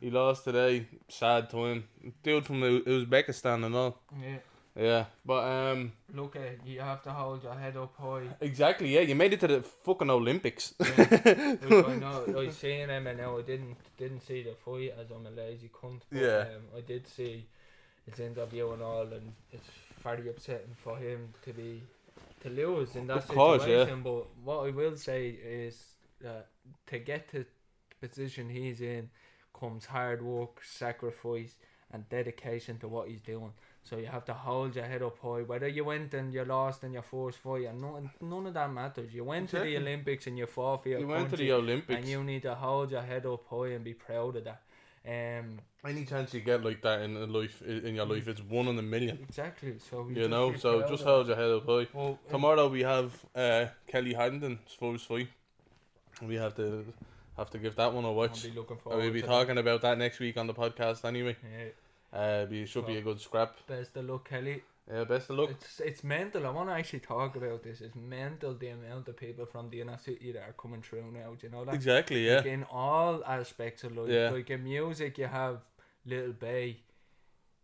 He lost today. Sad time. Dude from Uzbekistan and all. Yeah. Yeah, but um, Look, you have to hold your head up high. exactly. Yeah, you made it to the fucking Olympics. Like, I know, I seen him and now I didn't didn't see the fight as I'm a lazy cunt. But, Yeah. Um, I did see his interview and all, and it's very upsetting for him to be to lose in that Of course, yeah. situation. But what I will say is that to get to the position he's in comes hard work, sacrifice, and dedication to what he's doing. So you have to hold your head up high. Whether you went and you lost in your first fight, and none, none of that matters. You went to the Olympics and you fought for your you went to the Olympics. and you need to hold your head up high and be proud of that. Um, Any chance you get like that in a life, in your life, it's one in a million. exactly. So You just know, so just hold your head up high. that. Well, Tomorrow we have uh, Kellie Harrington's first fight. We have to have to give that one a I'll watch. be looking forward. We'll be talking about that next week on the podcast anyway. Yeah. Uh, be should be a good scrap. Best of luck, Kellie. Yeah, best of luck. It's it's mental. I want to actually talk about this. It's mental the amount of people from the inner city that are coming through now. Do you know that? Exactly. Yeah. Like in all aspects of life. Yeah. Like in music, you have Little Bay.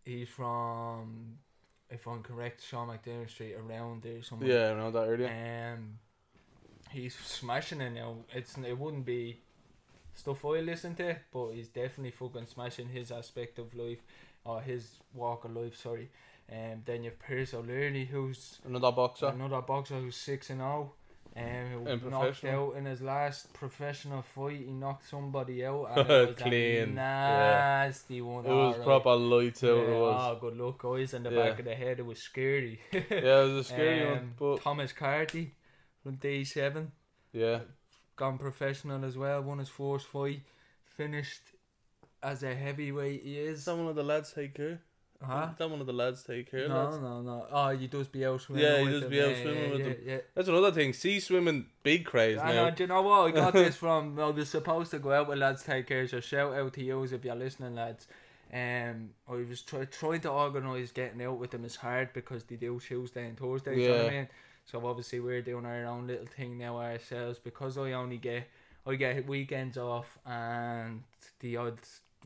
He's from, if I'm correct, Sean McDermott Street around there somewhere. Yeah, I know that earlier. Um, he's smashing it now. It's it wouldn't be stuff I listen to, but he's definitely fucking smashing his aspect of life, or his walk of life. Sorry. Um, then you've Pierce O'Leary, who's Another boxer. another boxer who's six and zero. Um, who And knocked out in his last professional fight. He knocked somebody out. And it was Clean, A yeah. nasty one. It was alright. proper lights out. It was. Oh, good luck, guys. In the Yeah. back of the head, it was scary. Yeah, it was a scary one, Um, but Thomas Carty from D7, yeah, gone professional as well. Won his first fight, finished as a heavyweight. He is. is that one of the lads take care? Huh? Is that one of the lads take care? No, lads? no, no. Oh, you just be out swimming. Yeah, he does them. be out yeah, swimming yeah, with yeah, them. Yeah. That's another thing. Sea swimming, big craze I now. know, do you know what? I got this from. Well, I was supposed to go out with lads take care. So shout out to you if you're listening, lads. Um, I was try, trying to organise getting out with them as hard because they do Tuesday and Thursday. do You know what I Yeah. mean? So obviously we're doing our own little thing now ourselves because I only get I get weekends off and the odd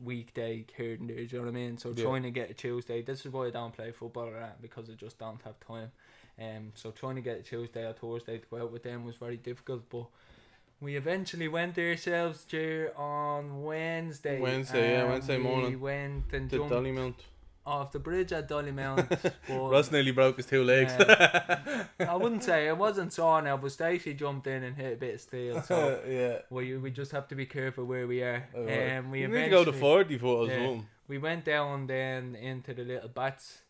weekday here and there. Do you know what I mean? So Yeah. trying to get a Tuesday. This is why I don't play football or that because I just don't have time. Um, so trying to get a Tuesday or Thursday to go out with them was very difficult, but. We eventually went ourselves there on Wednesday. Wednesday, yeah, Wednesday We morning. went and To. Off the bridge at Dollymount. Ross nearly broke his two legs. I wouldn't say it wasn't sore now, but Stacey jumped in and hit a bit of steel. So yeah. we we just have to be careful where we are. Alright. Um, we you need to go to 40 foot or Yeah. we went down then into the little bats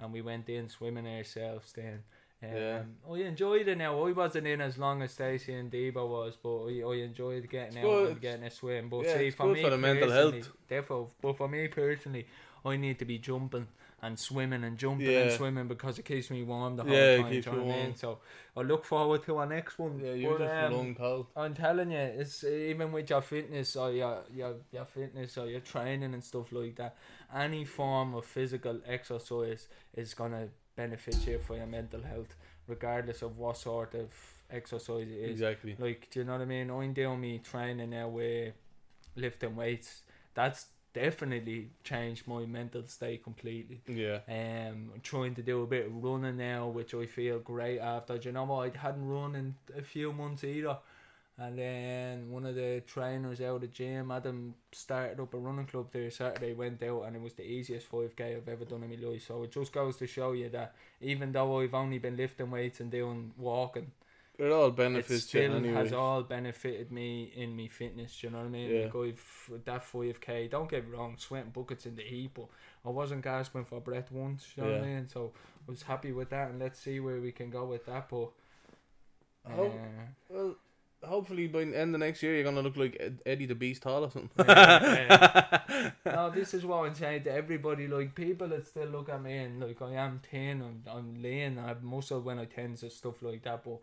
and we went in swimming ourselves then. Um, Yeah. I enjoyed it now. I wasn't in as long as Stacey and Debo was, but I, I enjoyed getting It's out good. and getting a swim. But Yeah, see, for me for the mental health. Therefore, but for me personally, I need to be jumping and swimming and jumping and swimming because it keeps me warm the whole Yeah, it time. keeps do you what I mean? So I look forward to our next one. Yeah, you But, just um, belong cold. I'm telling you, it's even with your fitness or your your your fitness or your training and stuff like that. Any form of physical exercise is gonna benefit you for your mental health, regardless of what sort of exercise it is. Exactly. Like, do you know what I mean? I'm doing me training now with lifting weights. That's definitely changed my mental state completely. Yeah. Um, I'm trying to do a bit of running now, which I feel great after. Do you know what? I hadn't run in a few months either. And then one of the trainers out of the gym, Adam, started up a running club there Saturday, went out, and it was the easiest 5k I've ever done in my life. So it just goes to show you that even though I've only been lifting weights and doing walking, It all it benefits you still anyway. has all benefited me in me fitness. Do you know what I mean? Yeah. Like I've that five k. Don't get me wrong, sweating buckets in the heat, but I wasn't gasping for breath once. You know what I mean? So I was happy with that, and let's see where we can go with that. But uh, Well, hopefully by the end of next year you're gonna look like Eddie the Beast Hall or something. Yeah, no, this is what I'm saying to everybody. Like people that still look at me and like I am thin, I'm I'm lean, I have muscle when I tense and stuff like that. But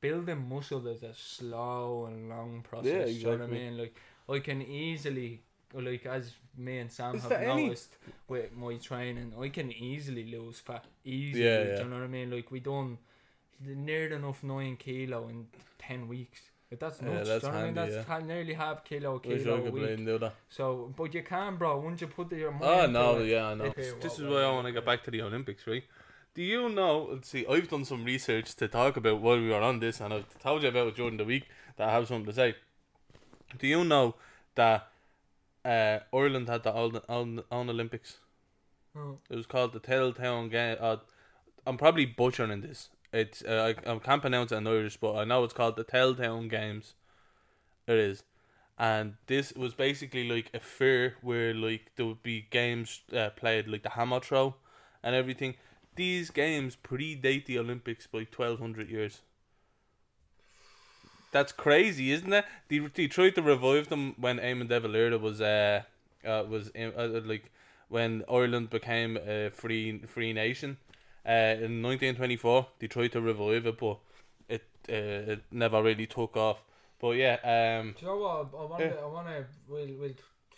building muscle is a slow and long process. Yeah, You know what I mean? Like I can easily, like as me and Sam Is have there any- noticed with my training, I can easily lose fat. Easily, Yeah, yeah. you know what I mean? Like we done near enough nine kilo in ten weeks. Like, that's Yeah, nuts. that's you know what I mean? handy, That's ha- nearly half kilo, Wish kilo I a could week. blame do that. So, but you can, bro. Once you put your ah, money. Oh no, it, yeah, I know. Okay, this what- is why I want to get back to the Olympics, right? Do you know? Let's see. I've done some research to talk about while we were on this, and I've told you about it during the week that I have something to say. Do you know that uh, Ireland had the own, own, own Olympics? Oh, It was called the Tailtown Game. Uh, I'm probably butchering this. It's uh, I, I can't pronounce it in Irish, but I know it's called the Tailtown Games. It is, and this was basically like a fair where like there would be games uh, played like the hammer throw, and everything. These games predate the Olympics by twelve hundred years. That's crazy, isn't it? They, they tried to revive them when Eamon De Valera was uh, uh was in, uh, like when Ireland became a free free nation. Uh, in 1924, they tried to revive it, but it uh, it never really took off. But yeah, um, Do you know what? I want to. I want to. We'll we'll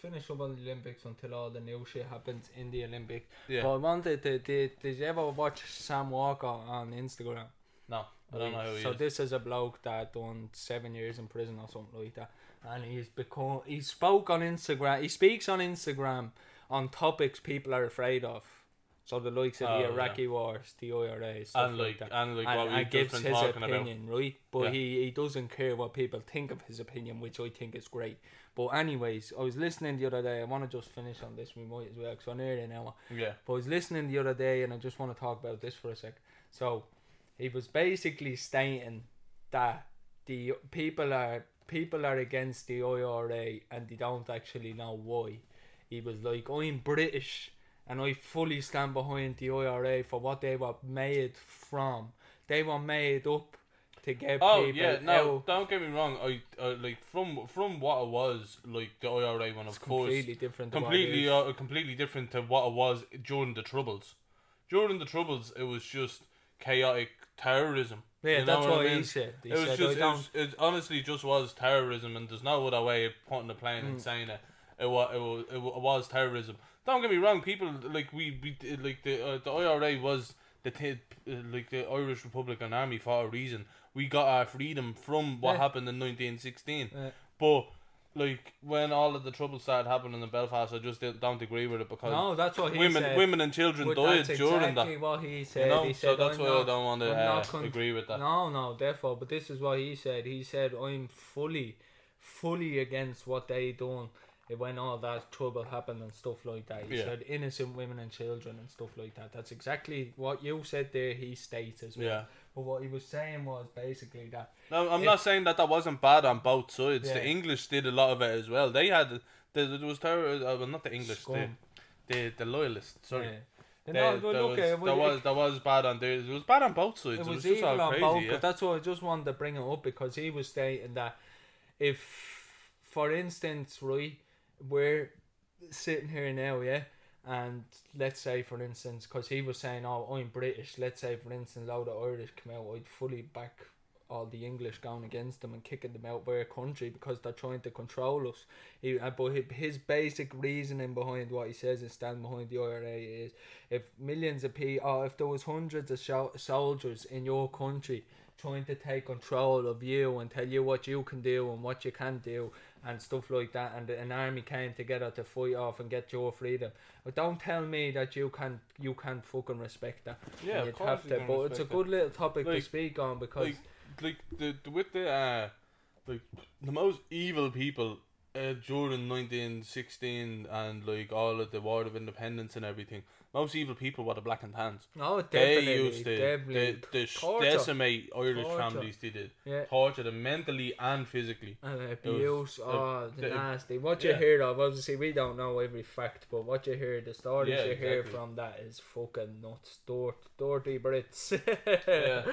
finish up on the Olympics until all the new shit happens in the Olympics. Yeah. But I wanted to. Did, did you ever watch Sam Walker on Instagram? no, I don't know who he so is. this is a bloke that done seven years in prison or something like that, and he's become he spoke on Instagram. He speaks on Instagram on topics people are afraid of. So the likes of Oh, the yeah. Iraqi wars, the IRA, stuff and like like that. and like and, what and gives his talking about. opinion, right? But Yeah. he, he doesn't care what people think of his opinion, which I think is great. But anyways, I was listening the other day. I want to just finish on this. We might as well, because I'm nearly an hour. Yeah. But I was listening the other day, and I just want to talk about this for a sec. So, he was basically stating that the people are people are against the IRA, and they don't actually know why. He was like, "I'm British, and I fully stand behind the IRA for what they were made from. They were made up to get Oh people yeah, no, out." don't get me wrong. I uh, like from from what it was like the IRA It's of course completely different. to what it completely uh, completely different to what it was during the troubles. During the troubles, it was just chaotic terrorism. yeah, you know that's what I what he mean? said. He it was said, just it, was, it honestly just was terrorism, and there's no other way of putting the plain and Mm. saying it. It was it was, it was terrorism. Don't get me wrong, people like we, we like the uh, the IRA was the t- uh, like the Irish Republican Army for a reason. We got our freedom from what Yeah. happened in 1916. Yeah. But like when all of the trouble started happening in Belfast, I just don't agree with it because No, that's what he women said. women and children But died that's during that. what he You said. know, he so that's "I'm why I don't want to uh, not con- agree with that. No, no, therefore, but this is what he said. He said, I'm fully, fully against what they done when all that trouble happened and stuff like that. He Yeah. said innocent women and children and stuff like that. That's exactly what you said there, he states as well. Yeah. But what he was saying was basically that. No, I'm If- not saying that that wasn't bad on both sides. Yeah. The English did a lot of it as well. They had there, there was terror. Uh, well, not the English, the, the the loyalists. Sorry, Yeah. There, there was, there was- was that was bad on there. It was bad on both sides. it It was, was, just evil all on crazy. both, yeah. but that's why I just wanted to bring it up because he was stating that if, for instance, right, we're sitting here now, yeah, and let's say, for instance, because he was saying, "Oh, I'm British." Let's say, for instance, all the Irish come out, I'd fully back all the English going against them and kicking them out of our country because they're trying to control us. He, uh, but his basic reasoning behind what he says and stand behind the IRA is if millions of people, if there was hundreds of soldiers in your country trying to take control of you and tell you what you can do and what you can't do and stuff like that, and an army came together to fight off and get your freedom. But don't tell me that you can't you can't fucking respect that. yeah, of course have to. But it's a good little topic to speak on because like like the, the with the uh like the most evil people uh, during 1916 and like all of the War of Independence and everything. Most evil people were the Black and Tans. no, They definitely, used to definitely, they, they torture. decimate Irish Torture. families. They did yeah. torture them mentally and physically. And abuse, uh, oh, the the- nasty. What you yeah. hear of, obviously, we don't know every fact, but what you hear, the stories Yeah, you hear from that is fucking nuts. Dirt, dirty Brits. Yeah.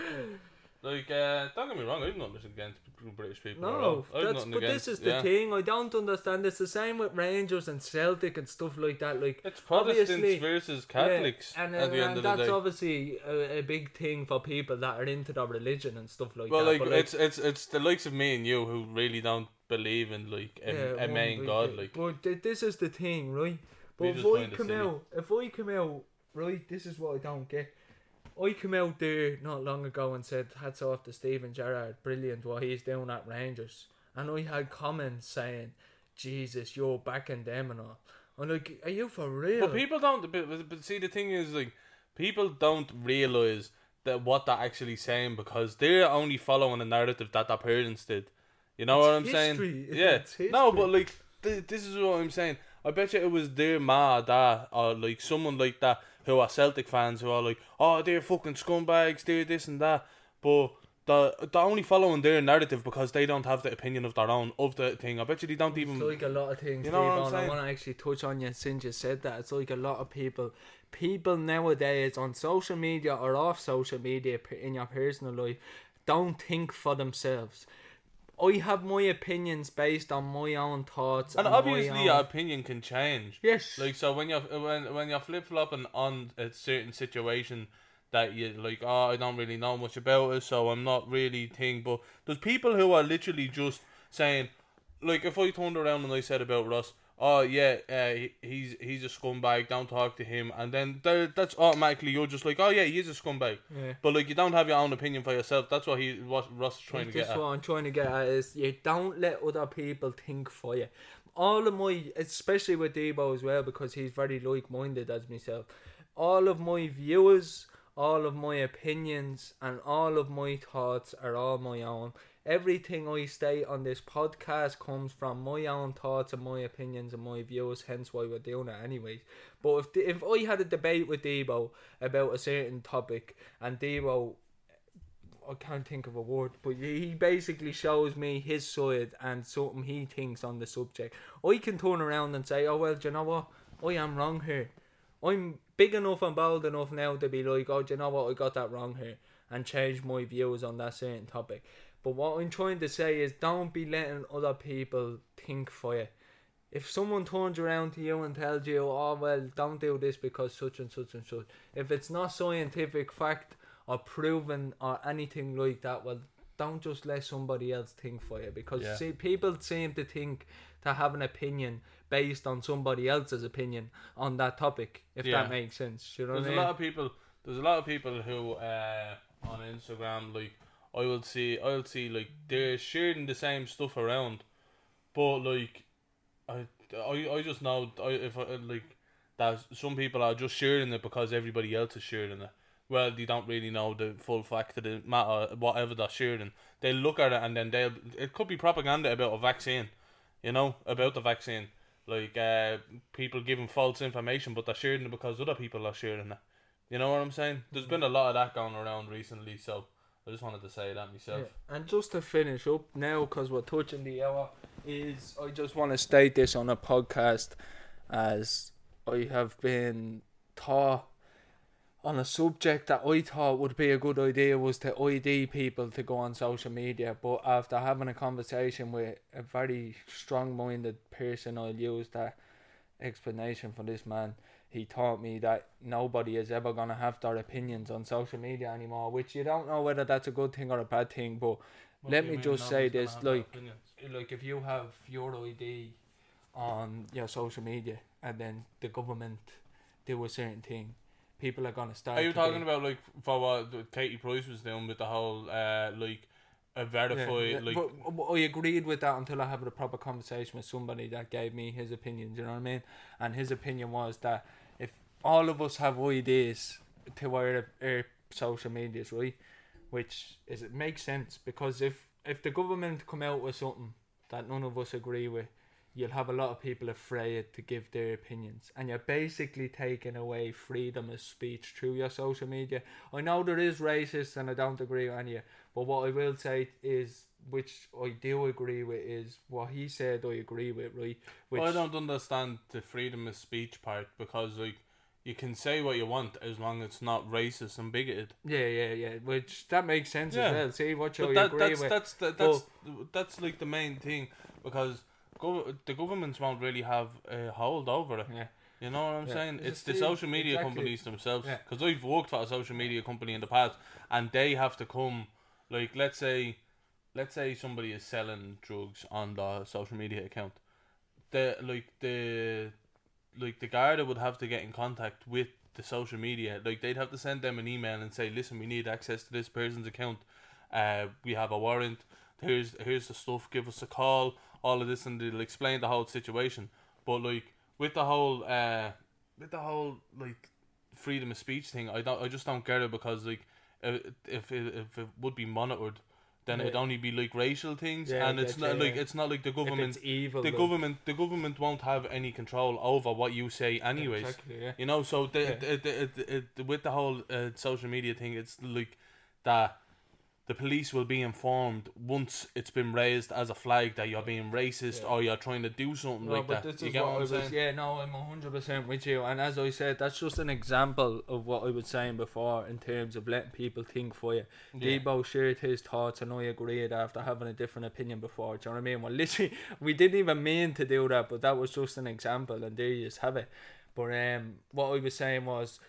Like, uh, don't get me wrong, I've nothing against British people. No. That's but against, this is the yeah. thing. I don't understand. It's the same with Rangers and Celtic and stuff like that. Like It's Protestants versus yeah, Catholics and, at the uh, end of that's the day. obviously a, a big thing for people that are into their religion and stuff like well, that. like, but, it's it's it's the likes of me and you who really don't believe in like a, a one main god. Like, But this is the thing, right? But if I come out, if I come out, right, this is what I don't get. I came out there not long ago and said, hats off to Steven Gerrard, brilliant what he's doing at Rangers. And I had comments saying, Jesus, you're backing them and all. I'm like, are you for real? but people don't. But, but- see, the thing is, like, people don't realize that what they're actually saying because they're only following a narrative that their parents did. You know It's what I'm history. saying? Yeah. It's No, but like, th- this is what I'm saying. I bet you it was their ma, dad, or like someone like that who are Celtic fans who are like, oh, they're fucking scumbags, they're this and that. But they're, they're only following their narrative because they don't have the opinion of their own of the thing. I bet you they don't even. It's like a lot of things, You know what I'm I want to actually touch on you since you said that. It's like a lot of people, people nowadays on social media or off social media in your personal life, don't think for themselves. I have my opinions based on my own thoughts, and my obviously, own- your opinion can change. yes, Like so, when you're when when you're flip flopping on a certain situation that you like, oh, I don't really know much about it, so I'm not really thing. But there's people who are literally just saying, like, if I turned around and I said about Russ, oh yeah, uh, he's he's a scumbag. Don't talk to him, and then that's automatically you're just like, oh yeah, he is a scumbag. Yeah. But like you don't have your own opinion for yourself. That's what he what Russ is trying to That's get at. what I'm trying to get at is you don't let other people think for you. All of my, especially with Debo as well, because he's very like-minded as myself. All of my viewers, all of my opinions, and all of my thoughts are all my own. Everything I state on this podcast comes from my own thoughts and my opinions and my views. Hence why we're doing it, anyways. But if if I had a debate with Debo about a certain topic and Debo I can't think of a word, but he basically shows me his side and something he thinks on the subject. I can turn around and say, oh, well, do you know what? I am wrong here. I'm big enough and bold enough now to be like, oh, do you know what? I got that wrong here and change my views on that certain topic. But what I'm trying to say is don't be letting other people think for you. If someone turns around to you and tells you, oh, well, don't do this because such and such and such, if it's not scientific fact or proven or anything like that, well, don't just let somebody else think for you because Yeah. see, people seem to think to have an opinion based on somebody else's opinion on that topic, if Yeah. that makes sense. You know There's a I mean? lot of people. There's a lot of people who uh, on Instagram like I will see. I'll see like they're sharing the same stuff around, but like I I, I just know I, if I, like that some people are just sharing it because everybody else is sharing it. Well, they don't really know the full fact of the matter, whatever they're sharing. They look at it and then they'll. It could be propaganda about a vaccine, you know, about the vaccine. Like uh, people giving false information, but they're sharing it because other people are sharing it. You know what I'm saying? There's been a lot of that going around recently, so I just wanted to say that myself. Yeah. And just to finish up now, because we're touching the hour, is I just want to state this on a podcast as I have been taught on a subject that I thought would be a good idea was to ID people to go on social media. But after having a conversation with a very strong minded person, I'll use that explanation for this man. He taught me that nobody is ever going to have their opinions on social media anymore, which you don't know whether that's a good thing or a bad thing. But What Let me just say this, like- like if you have your ID on your social media and then the government do a certain thing, people are gonna start. Are you to talking be- about like for what Katie Price was doing with the whole uh like a Yeah, verify yeah, like but, but I agreed with that until I had a proper conversation with somebody that gave me his opinion. Do you know what I mean? And his opinion was that if all of us have ideas to our, our social medias, right, which is it makes sense because if if the government come out with something that none of us agree with, you'll have a lot of people afraid to give their opinions, and you're basically taking away freedom of speech through your social media. I know there is racist, and I don't agree with any. But what I will say is, which I do agree with, is what he said. I agree with, right? Which I don't understand the freedom of speech part because like you can say what you want as long as it's not racist and bigoted. yeah, yeah, yeah. Which that makes sense Yeah. as well. See what you that, agree that's with. that's the, that's that's like the main thing because the governments won't really have a hold over it. yeah, You know what I'm Yeah. saying? It's It's the the- social media exactly. companies themselves. Yeah. Because I've worked for a social media company in the past, and they have to come, like, let's say, let's say somebody is selling drugs on the social media account. The like the like the Garda would have to get in contact with the social media. Like they'd have to send them an email and say, "Listen, we need access to this person's account. Uh, we have a warrant. Here's here's the stuff. Give us a call. All of this, and they'll explain the whole situation. But like with the whole uh, with the whole like freedom of speech thing, I don't. I just don't get it because like if it, if it would be monitored, then it'd only be like racial things, Yeah, and it's not like yeah. it's not like the government. it's evil, The like- government, the government won't have any control over what you say, anyways. Exactly, yeah. You know, so the, Yeah. the, the, the, the, with the whole uh, social media thing, it's like that the police will be informed once it's been raised as a flag that you're being racist Yeah. or you're trying to do something No, like that. You get what, what I I'm was. saying? Yeah, no, I'm hundred percent with you. And as I said, that's just an example of what I was saying before in terms of letting people think for you. Yeah. Debo shared his thoughts, and I agreed after having a different opinion before. Do you know what I mean? Well, literally, we didn't even mean to do that, but that was just an example, and there you just have it. But um, what I was saying was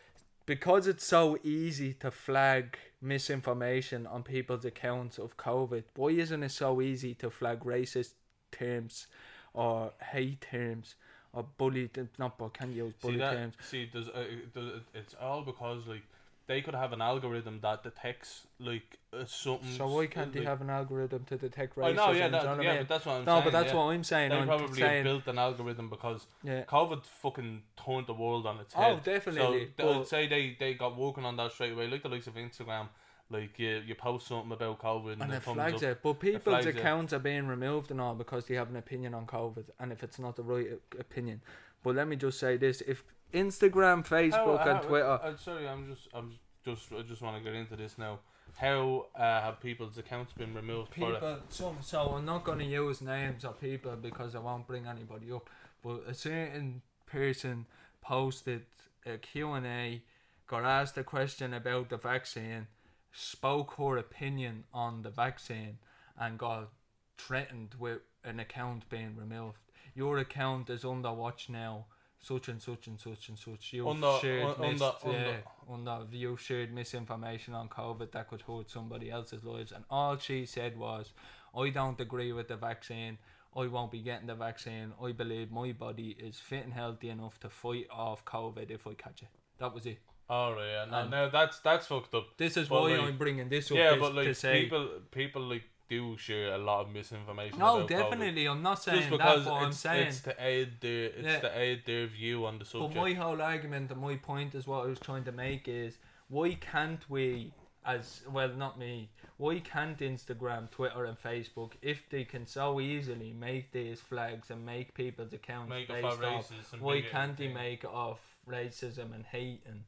because it's so easy to flag misinformation on people's accounts of COVID, why isn't it so easy to flag racist terms or hate terms or bully, not but can use bully see that, terms. See, there's, uh, there's, it's all because like they could have an algorithm that detects like uh, something. So why can't they like, have an algorithm to detect racism? I know, yeah, do you know that, what I yeah, mean? but that's what I'm no, saying. but that's yeah. what I'm saying. they I'm probably saying, built an algorithm because yeah. COVID fucking turned the world on its head. Oh, head. definitely. So I'd say they, they got working on that straight away, like the likes of Instagram. Like you, you post something about COVID and, and it, it flags up. it. But people's it. accounts are being removed and all because they have an opinion on COVID, and if it's not the right opinion. But let me just say this: if Instagram, Facebook, How- and how- Twitter, I'm sorry, I'm just I'm just I just want to get into this now. How uh, have people's accounts been removed for it? people, some, so I'm not going to use names of people because I won't bring anybody up. But a certain person posted a Q and A, got asked a question about the vaccine, spoke her opinion on the vaccine, and got threatened with an account being removed. Your account is under watch now. Such and such and such and such. You've Under- shared un- mis- under- yeah, under you shared misinformation on COVID that could hurt somebody else's lives. And all she said was, I don't agree with the vaccine. I won't be getting the vaccine. I believe my body is fit and healthy enough to fight off COVID if I catch it. That was it. Oh right, yeah, no, And- no, that's that's fucked up. This is But, why like- I'm bringing this up. Yeah, but like to say, people, people like do share a lot of misinformation. no, about COVID. definitely, I'm not saying Just because that, but I'm saying. it's to aid their it's Yeah. to aid their view on the subject. But my whole argument and my point is what I was trying to make is why can't we, as well, not me, why can't Instagram, Twitter, and Facebook, if they can so easily make these flags and make people's accounts Make based off, why can't they make it off racism and hate and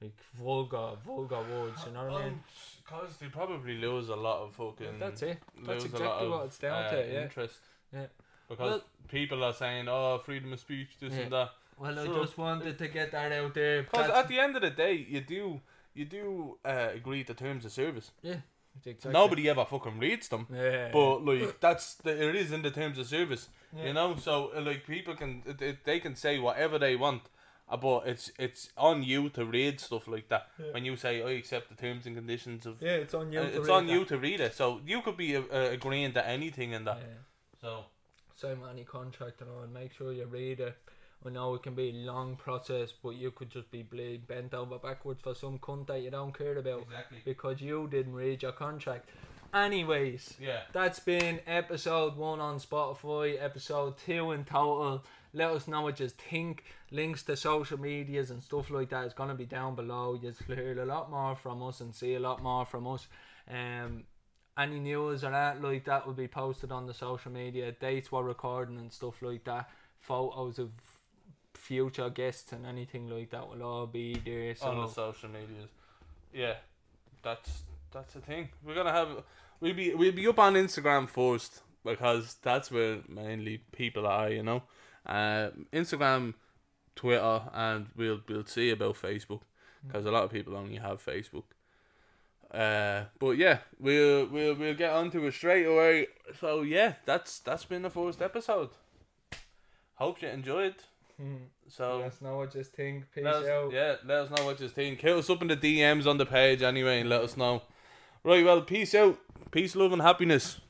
like vulgar, vulgar words? You know what I mean? Because they probably lose a lot of fucking. That's it. That's exactly what it's down uh, to, yeah. Interest. Yeah. Because Well- people are saying, "Oh, freedom of speech, this Yeah. and that." Well, I just wanted to get that out there. Because at the end of the day, you do you do uh, agree to terms of service. yeah, exactly. Nobody ever fucking reads them. Yeah. But like that's the, it is in the terms of service, Yeah. you know. So uh, like people can they, they can say whatever they want, but it's it's on you to read stuff like that. Yeah. When you say I accept the terms and conditions of, yeah, it's on you. uh, to it's read on that. you to read it. So you could be uh, uh, agreeing to anything in that. Yeah. So same any contract and all. Make sure you read it. I know it can be a long process, but you could just be bent over backwards for some cunt that you don't care about exactly. because you didn't read your contract. Anyways, Yeah. that's been episode one on Spotify, episode two in total. Let us know what you think. Links to social medias and stuff like that is gonna be down below. You'll hear a lot more from us and see a lot more from us. Um, any news or that like that will be posted on the social media. Dates we're recording and stuff like that. Photos of future guests and anything like that will all be there. on the social medias. Yeah, that's that's the thing. We're gonna have we'll be we'll be up on Instagram first because that's where mainly people are. You know, uh, Instagram, Twitter, and we'll we'll see about Facebook because a lot of people only have Facebook. Uh, but yeah, we'll we'll we'll get onto it straight away. So yeah, that's that's been the first episode. Hope you enjoyed. So let us know what you think. Peace let us, out. Yeah, let us know what you think. Hit us up in the DMs on the page anyway and let us know. Right, well, peace out. Peace, love, and happiness.